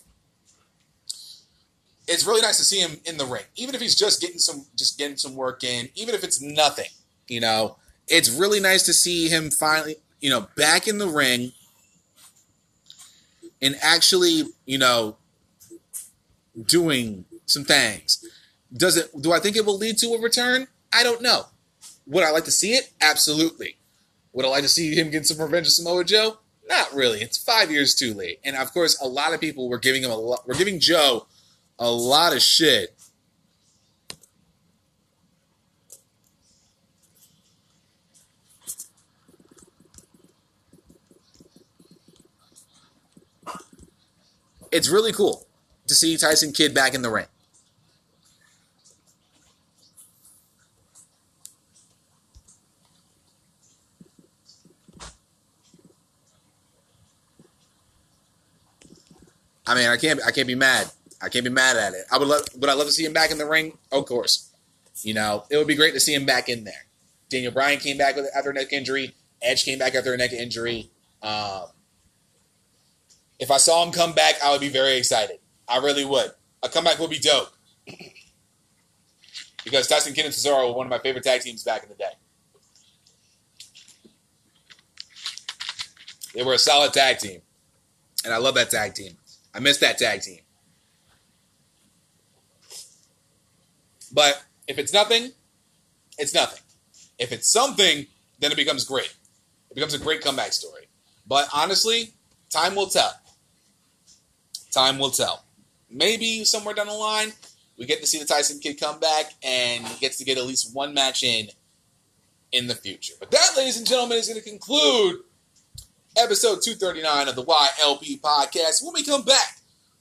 [SPEAKER 4] it's really nice to see him in the ring, even if he's just getting some, just getting some work in, even if it's nothing. You know, it's really nice to see him finally, you know, back in the ring and actually, you know, doing some things. Does it? Do I think it will lead to a return? I don't know. Would I like to see it? Absolutely. Would I like to see him get some revenge of Samoa Joe? Not really. It's five years too late. And of course, a lot of people were giving him a lot. We're giving Joe a lot of shit. It's really cool to see Tyson Kidd back in the ring. I mean, I can't. I can't be mad. I can't be mad at it. I would love. Would I love to see him back in the ring? Of course. You know, it would be great to see him back in there. Daniel Bryan came back with, after a neck injury. Edge came back after a neck injury. Um, if I saw him come back, I would be very excited. I really would. A comeback would be dope. because Tyson Kidd and Cesaro were one of my favorite tag teams back in the day. They were a solid tag team. And I love that tag team. I miss that tag team. But if it's nothing, it's nothing. If it's something, then it becomes great. It becomes a great comeback story. But honestly, time will tell. Time will tell. Maybe somewhere down the line, we get to see the Tyson Kidd come back and he gets to get at least one match in in the future. But that, ladies and gentlemen, is going to conclude episode 239 of the YLP podcast. When we come back,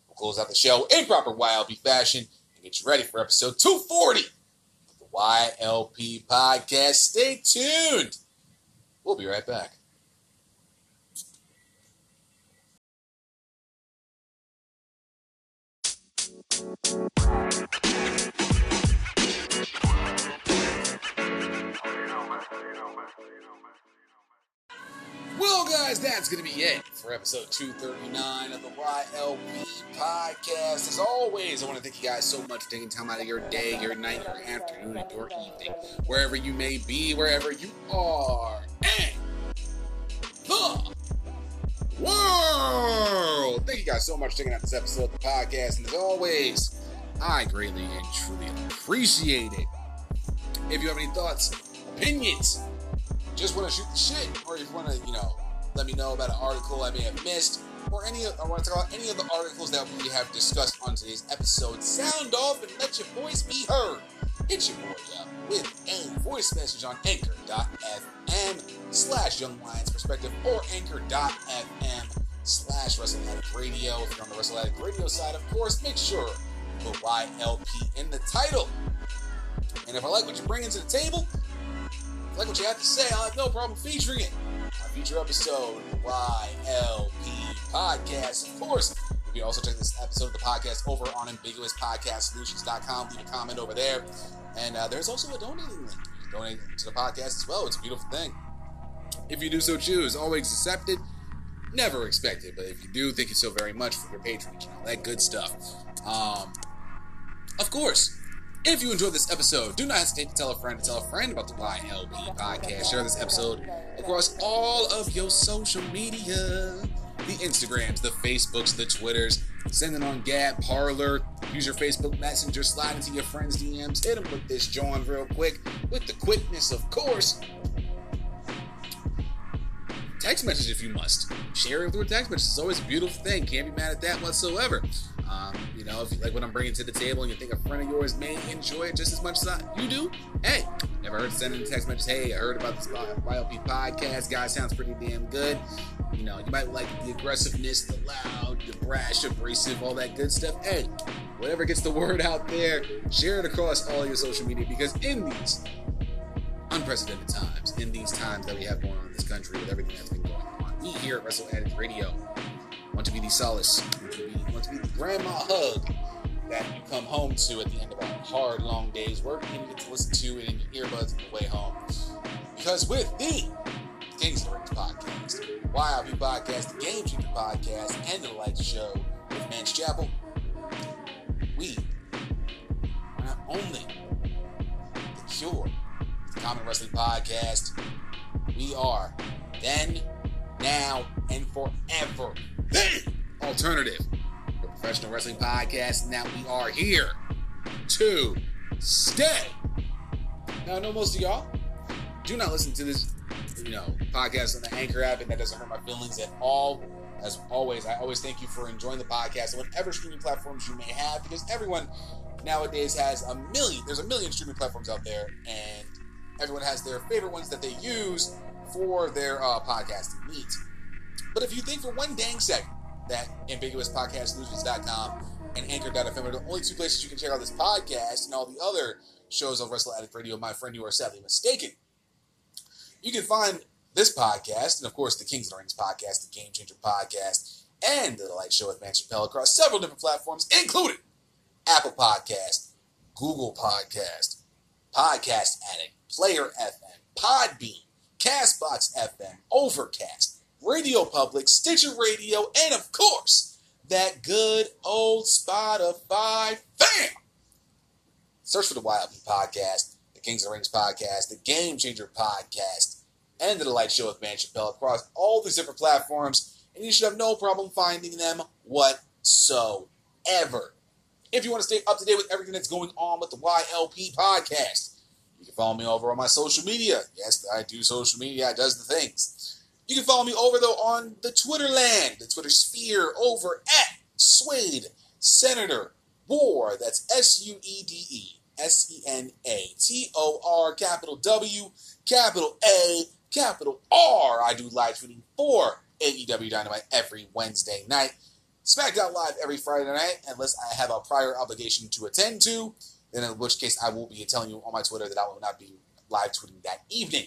[SPEAKER 4] we'll close out the show in proper YLP fashion and get you ready for episode 240 of the YLP podcast. Stay tuned. We'll be right back. Well, guys, that's going to be it for episode 239 of the YLP podcast. As always, I want to thank you guys so much for taking time out of your day, your night, your afternoon, and your evening, wherever you may be, wherever you are. And the world. Thank you guys so much for checking out this episode of the podcast. And as always, I greatly and truly appreciate it. If you have any thoughts, opinions, just want to shoot the shit, or if you want to, you know, let me know about an article I may have missed, or any, I want to talk about any of the articles that we have discussed on today's episode, sound off and let your voice be heard. Hit your boy up with a voice message on anchor.fm slash Young Lions Perspective or anchor.fm slash Wrestle Addict Radio. If you're on the Wrestle Addict Radio side, of course, make sure you put YLP in the title. And if I like what you're bringing to the table, like what you have to say, I'll have no problem featuring it. Our future episode, YLP Podcast. Of course, You can also check this episode of the podcast over on ambiguouspodcastsolutions.com. Leave a comment over there. And uh, there's also a donating link. Donate to the podcast as well. It's a beautiful thing. If you do so choose, always accepted, never expected. But if you do, thank you so very much for your patronage and all that good stuff. Um, of course, if you enjoyed this episode, do not hesitate to tell a friend to tell a friend about the YLP podcast. Share this episode across all of your social media the Instagrams, the Facebooks, the Twitters. Send it on Gab, Parler. Use your Facebook Messenger, slide into your friends' DMs. Hit them with this join real quick, with the quickness, of course. Text message if you must. Share it through a text message. It's always a beautiful thing. Can't be mad at that whatsoever. Um, you know, if you like what I'm bringing to the table and you think a friend of yours may enjoy it just as much as I, you do, hey, never heard sending a text message. Hey, I heard about this YLP podcast. Guy sounds pretty damn good. You know, you might like the aggressiveness, the loud, the brash, abrasive, all that good stuff. Hey, whatever gets the word out there, share it across all your social media because in these unprecedented times, in these times that we have going on in this country with everything that's been going on, we here at Wrestle Addict Radio want to be the solace, want to be, want to be the grandma hug that you come home to at the end of a hard, long day's work and you get to listen to it in your earbuds on the way home. Because with the the Rings podcast, YRB podcast, the Game Changer podcast, and the Light Show with Mance Chappelle, we are not only the cure, Common Wrestling Podcast, we are then, now, and forever the alternative the professional wrestling podcast. Now we are here to stay. Now I know most of y'all do not listen to this, you know, podcast on the Anchor app, and that doesn't hurt my feelings at all. As always, I always thank you for enjoying the podcast on whatever streaming platforms you may have, because everyone nowadays has a million. There's a million streaming platforms out there, and everyone has their favorite ones that they use for their uh, podcasting needs. But if you think for one dang second that ambiguouspodcastsolutions.com and anchor.fm are the only two places you can check out this podcast and all the other shows of Wrestle Addict Radio, my friend, you are sadly mistaken. You can find this podcast, and of course the Kings the Rings podcast, the Game Changer podcast, and the Light Show with Mance Chappelle across several different platforms, including Apple Podcast, Google Podcast, Podcast Addict, Player FM, Podbean, Castbox FM, Overcast, Radio Public, Stitcher Radio, and of course, that good old Spotify fam. Search for the YLP Podcast, the Kings of the Rings Podcast, the Game Changer Podcast, and the Delight Show with Mance Chappelle across all these different platforms, and you should have no problem finding them whatsoever. If you want to stay up to date with everything that's going on with the YLP Podcast, you can follow me over on my social media. Yes, I do social media. It does the things. You can follow me over, though, on the Twitter land, the Twitter sphere, over at Suede Senator War. That's S U E D E S E N A T O R, capital W, capital A, capital R. I do live tweeting for AEW Dynamite every Wednesday night. SmackDown Live every Friday night, unless I have a prior obligation to attend to, then in which case I will be telling you on my Twitter that I will not be live tweeting that evening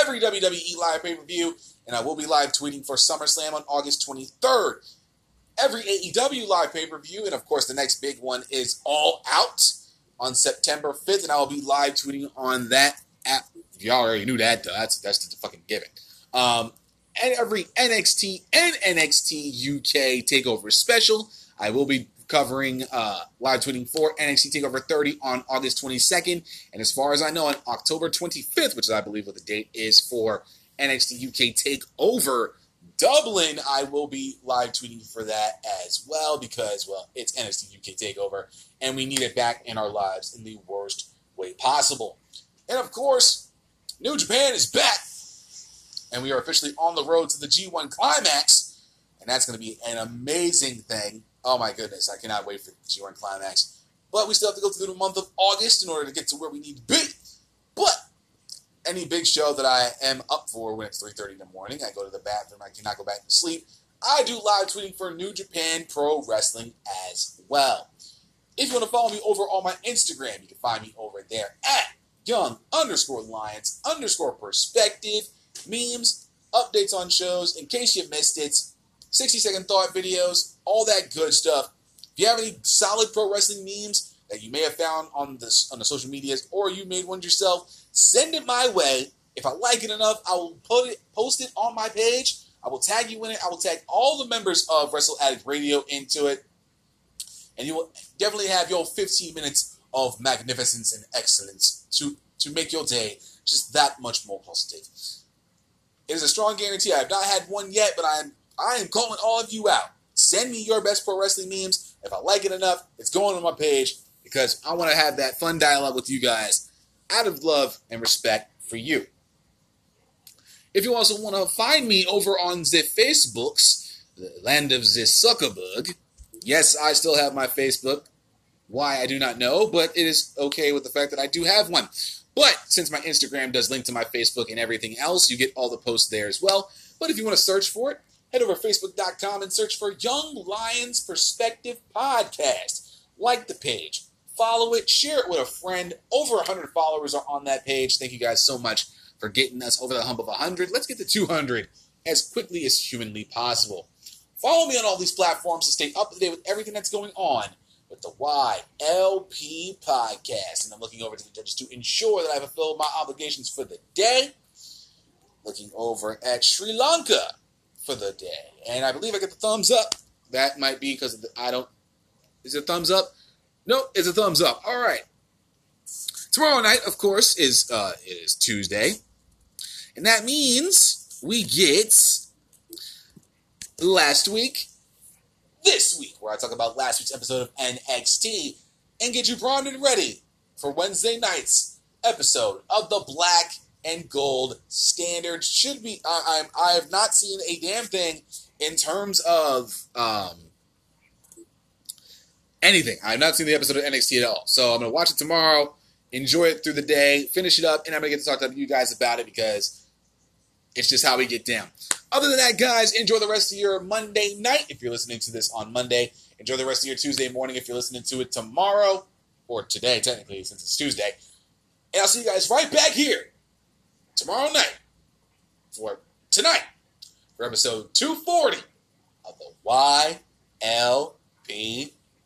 [SPEAKER 4] every WWE live pay per view, and I will be live tweeting for SummerSlam on August 23rd. Every AEW live pay per view, and of course, the next big one is All Out on September 5th, and I will be live tweeting on that app. Y'all already knew that, though. That's that's just the fucking given. Um, and every NXT and NXT UK Takeover special, I will be covering uh, live tweeting for NXT Takeover 30 on August 22nd. And as far as I know, on October 25th, which I believe what the date is for NXT UK Takeover Dublin, I will be live tweeting for that as well because, well, it's NXT UK Takeover and we need it back in our lives in the worst way possible. And of course, New Japan is back and we are officially on the road to the G1 Climax. And that's going to be an amazing thing. Oh my goodness, I cannot wait for the G1 Climax. But we still have to go through the month of August in order to get to where we need to be. But any big show that I am up for when it's 3.30 in the morning, I go to the bathroom, I cannot go back to sleep. I do live tweeting for New Japan Pro Wrestling as well. If you want to follow me over on my Instagram, you can find me over there at young underscore lions underscore perspective, memes, updates on shows. In case you missed it, 60 second thought videos, all that good stuff. If you have any solid pro wrestling memes that you may have found on this on the social medias, or you made one yourself, send it my way. If I like it enough, I will put it, post it on my page. I will tag you in it. I will tag all the members of Wrestle Addict Radio into it, and you will definitely have your 15 minutes of magnificence and excellence to to make your day just that much more positive. It is a strong guarantee. I have not had one yet, but I am I am calling all of you out. Send me your best pro wrestling memes. If I like it enough, it's going on my page because I want to have that fun dialogue with you guys out of love and respect for you. If you also want to find me over on the Facebooks, the land of the Zuckerberg, yes, I still have my Facebook. Why, I do not know, but it is okay with the fact that I do have one. But since my Instagram does link to my Facebook and everything else, you get all the posts there as well. But if you want to search for it, head over facebook.com and search for Young Lions Perspective Podcast. Like the page, follow it, share it with a friend. Over 100 followers are on that page. Thank you guys so much for getting us over the hump of 100. Let's get to 200 as quickly as humanly possible. Follow me on all these platforms to stay up to date with everything that's going on with the YLP podcast. And I'm looking over to the judges to ensure that I fulfill my obligations for the day. Looking over at Sri Lanka for the day. And I believe I get the thumbs up. That might be because I don't. Is it a thumbs up? No, it's a thumbs up. All right. Tomorrow night, of course, is uh, is Tuesday, and that means we get last week, this week, where I talk about last week's episode of NXT, and get you primed and ready for Wednesday night's episode of the Black and Gold Standard. Should be. I, I'm. I have not seen a damn thing in terms of um, anything. I have not seen the episode of NXT at all. So I'm gonna watch it tomorrow, enjoy it through the day, finish it up, and I'm gonna get to talk to you guys about it because it's just how we get down. Other than that, guys, enjoy the rest of your Monday night if you're listening to this on Monday. Enjoy the rest of your Tuesday morning if you're listening to it tomorrow or today, technically, since it's Tuesday. And I'll see you guys right back here tomorrow night for tonight for episode 240 of the YLP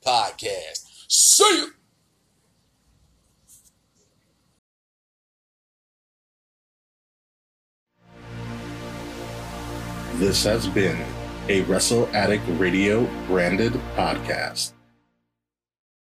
[SPEAKER 4] podcast. See you.
[SPEAKER 1] This has been a Wrestle Addict Radio branded podcast.